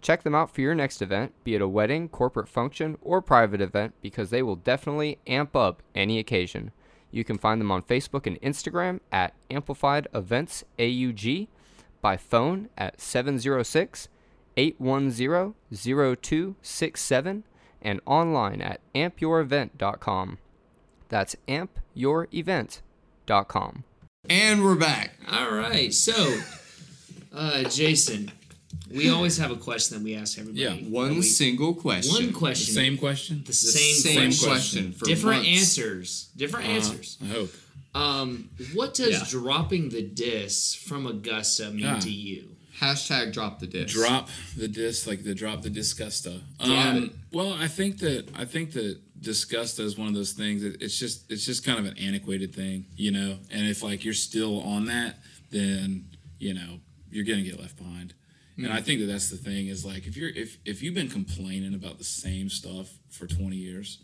Check them out for your next event, be it a wedding, corporate function, or private event, because they will definitely amp up any occasion. You can find them on Facebook and Instagram at Amplified Events AUG, by phone at 706 810 0267, and online at ampyourevent.com. That's ampyourevent.com. And we're back. All right. So, uh, Jason, we always have a question that we ask everybody. Yeah. One we- single question. one The question. same question. The The same, same, question. question. for Different months. answers. Different answers. I hope. Um, what does Yeah. dropping the disc from Augusta mean Ah. to you? Hashtag drop the disc. Drop the disc, like the drop the disgusta. Um, well, I think that I think that disgusta is one of those things. That it's just it's just kind of an antiquated thing, you know. And if like you're still on that, then you know you're gonna get left behind. And Mm. I think that that's the thing is like if you're if if you've been complaining about the same stuff for 20 years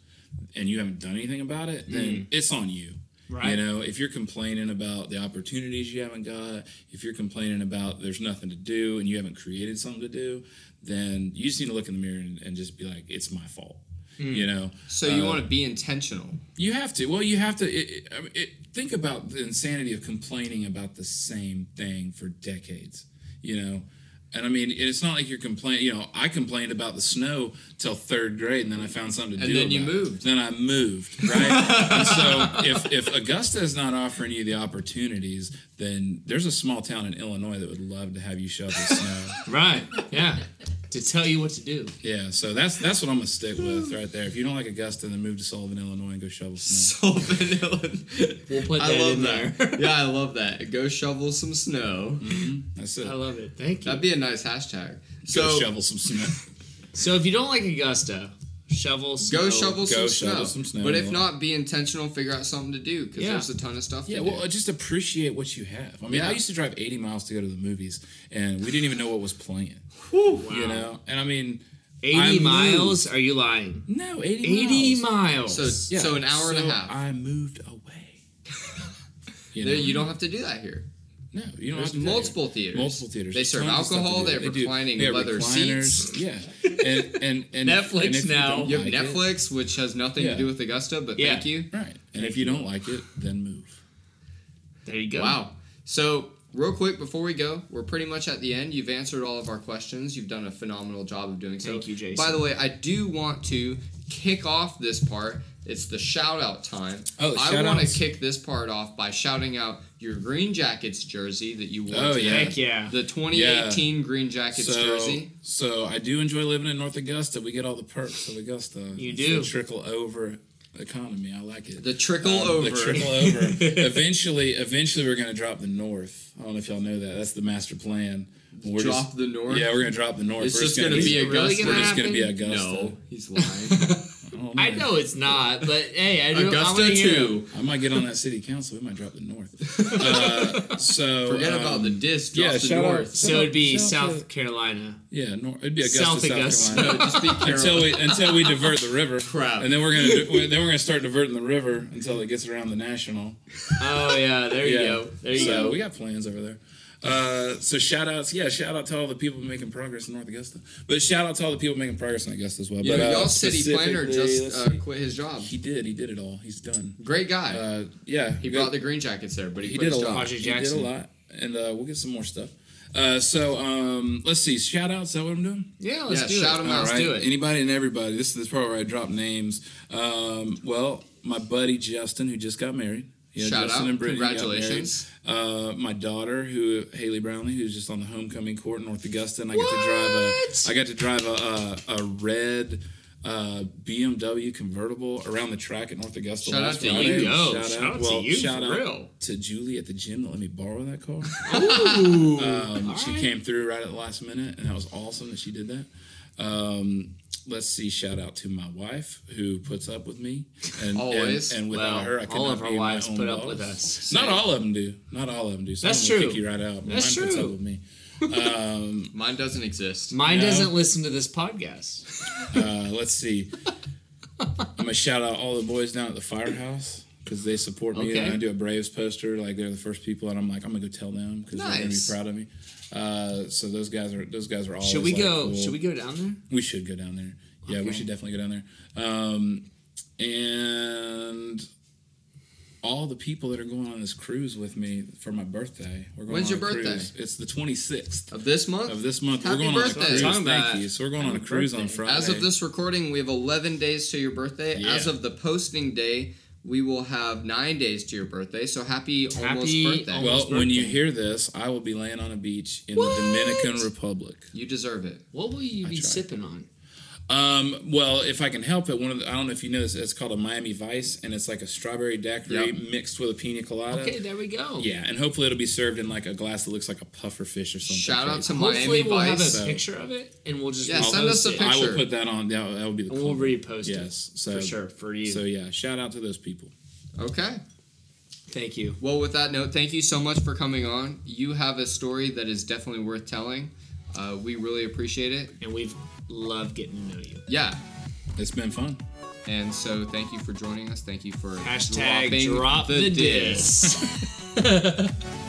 and you haven't done anything about it, then it's on you. Right. You know, if you're complaining about the opportunities you haven't got, if you're complaining about there's nothing to do and you haven't created something to do, then you just need to look in the mirror and, and just be like, it's my fault. You know, So you Uh, want to be intentional. you have to. Well, you have to. It, it, it, think about the insanity of complaining about the same thing for decades. You know, and I mean, it's not like you're complaining. You know, I complained about the snow till third grade, and then I found something to And do. And then you about it. moved. Then I moved, right? and so, if if Augusta is not offering you the opportunities, then there's a small town in Illinois that would love to have you shovel snow. Right. Yeah. To tell you what to do. Yeah, so that's that's what I'm gonna stick with right there. If you don't like Augusta, then move to Sullivan, Illinois, and go shovel snow. Sullivan, Illinois. We'll put I that love in that. there. yeah, I love that. Go shovel some snow. Mm-hmm. That's it. I love it. Thank you. That'd be a nice hashtag. Go So shovel some snow. So if you don't like Augusta, shovel snow. go shovel, some, Go snow. shovel some snow. But if not, be intentional. Figure out something to do because Yeah. there's a ton of stuff. Yeah, to well, do. just appreciate what you have. I mean, Yeah. I used to drive 80 miles to go to the movies, and we didn't even know what was playing. Wow. You know, and I mean, 80 I miles? Are you lying? no, 80, 80 miles. miles. so Yeah, so an hour and a half. I moved away. You know? you don't have to do that here. No, you don't There's have to multiple that. theaters. Multiple theaters. They serve tons of stuff to alcohol. They have do- reclining they have leather recliners. seats. Yeah, and and, and Netflix and if you now. don't You have like it- Netflix, which has nothing Yeah. to do with Augusta, but Yeah. thank you. right? And if you don't like it, then move. There you go. Wow. So, real quick before we go, we're pretty much at the end. You've answered all of our questions. You've done a phenomenal job of doing so. Thank you, Jason. By the way, I do want to kick off this part. It's the shout out time. Oh, I want to kick this part off by shouting out your Green Jackets jersey that you wore Oh, today. yeah. Heck yeah. The 2018 Green Jackets So, jersey. so I do enjoy living in North Augusta. We get all the perks of Augusta. You It's do. the trickle over economy. I like it. The trickle Um, over. The trickle over. eventually, eventually, we're gonna drop the north. I don't know if y'all know that. That's the master plan. We're Drop just- the north. Yeah, we're gonna drop the north. It's we're just gonna Is be it really gonna We're just gonna be? Augusta. No, he's lying. don't I know it's not, but hey, I do. I Augusta wanna hear him. two. I might get on that city council. We might drop the north. Uh, so Forget um, about the disc. Drop yeah, the shout out- north. So it'd be Shout out South Carolina. Yeah, nor- it'd be Augusta, South South, Augusta. Carolina. No, just be until Carolina. we until we divert the river. Crap. And then we're gonna do, then we're gonna start diverting the river until it gets around the national. Oh yeah, there you Yeah. go. There you so go. we got plans over there. Uh, so shout outs, yeah, shout out to all the people making progress in North Augusta. But shout out to all the people making progress in Augusta as well. Yeah, but, uh, y'all city planner just uh, quit his job. he did, he did it all. He's done. Great guy. Uh, yeah, he good- brought the green jackets there, but he, he quit did a his lot. job. Project He did a lot, and uh, we'll get some more stuff. Uh, so um, let's see, shout outs. Is that what I'm doing? Yeah, let's Yeah, do shout it. 'em out. Let's do it. Anybody and everybody. This is the part where I drop names. Um, well, my buddy Justin, who just got married. Yeah, Shout Justin out. and Brittany Congratulations. Uh, my daughter, who Haley Brownlee, who's just on the homecoming court in North Augusta, and I got to drive a. I got to drive a a, a red. Uh, BMW convertible around the track at North Augusta. Shout last out to Friday. you. Yo, Shout, shout out, out to you, shout out real. to Julie at the gym that let me borrow that car. Um, she came through right at the last minute, and that was awesome that she did that. Um, let's see, shout out to my wife who puts up with me, and Always. and, and without Well, her, I could all of our wives put up with us. Not all of them do. Not all of them do. Some That's true. Kick you right out. That's Mine puts true. up with me. Um, Mine doesn't exist. Mine No. doesn't listen to this podcast. uh, let's see. I'm gonna shout out all the boys down at the firehouse because they support me. Okay. And I do a Braves poster, like they're the first people, and I'm like, I'm gonna go tell them because they're gonna be proud of me. Uh, so those guys are those guys are all. Should we like, go? cool. Should we go down there? We should go down there. Yeah, we should definitely go down there. Um, and all the people that are going on this cruise with me for my birthday. We're going When's your birthday? Cruise. It's the 26th Of this month? of this month. Happy we're going birthday. on a cruise. Thank you. So we're going on a happy cruise on. Friday. As of this recording, we have 11 days to your birthday. Yeah. As of the posting day, we will have nine days to your birthday. So happy, almost Happy birthday. almost- well, birthday. when you hear this, I will be laying on a beach in What? the Dominican Republic. you deserve it. What will you be tried. sipping on? Um, well, if I can help it, one of the, I don't know if you know this, it's called a Miami Vice, and it's like a strawberry daiquiri Yep. mixed with a pina colada. Okay, there we go. Yeah, and hopefully it'll be served in like a glass that looks like a puffer fish or something. Shout out crazy. to Hopefully, Miami we'll have a Vice. So- picture of it, and we'll just Yeah, send us a it. picture. I will put that on. That, that will be the. And we'll cover. repost it. So for sure for you. So yeah, shout out to those people. Okay. Thank you. Well, with that note, thank you so much for coming on. You have a story that is definitely worth telling. Uh, we really appreciate it. And we've loved getting to know you. Yeah. It's been fun. And so thank you for joining us. Thank you for Hashtag dropping drop the, disc. diss.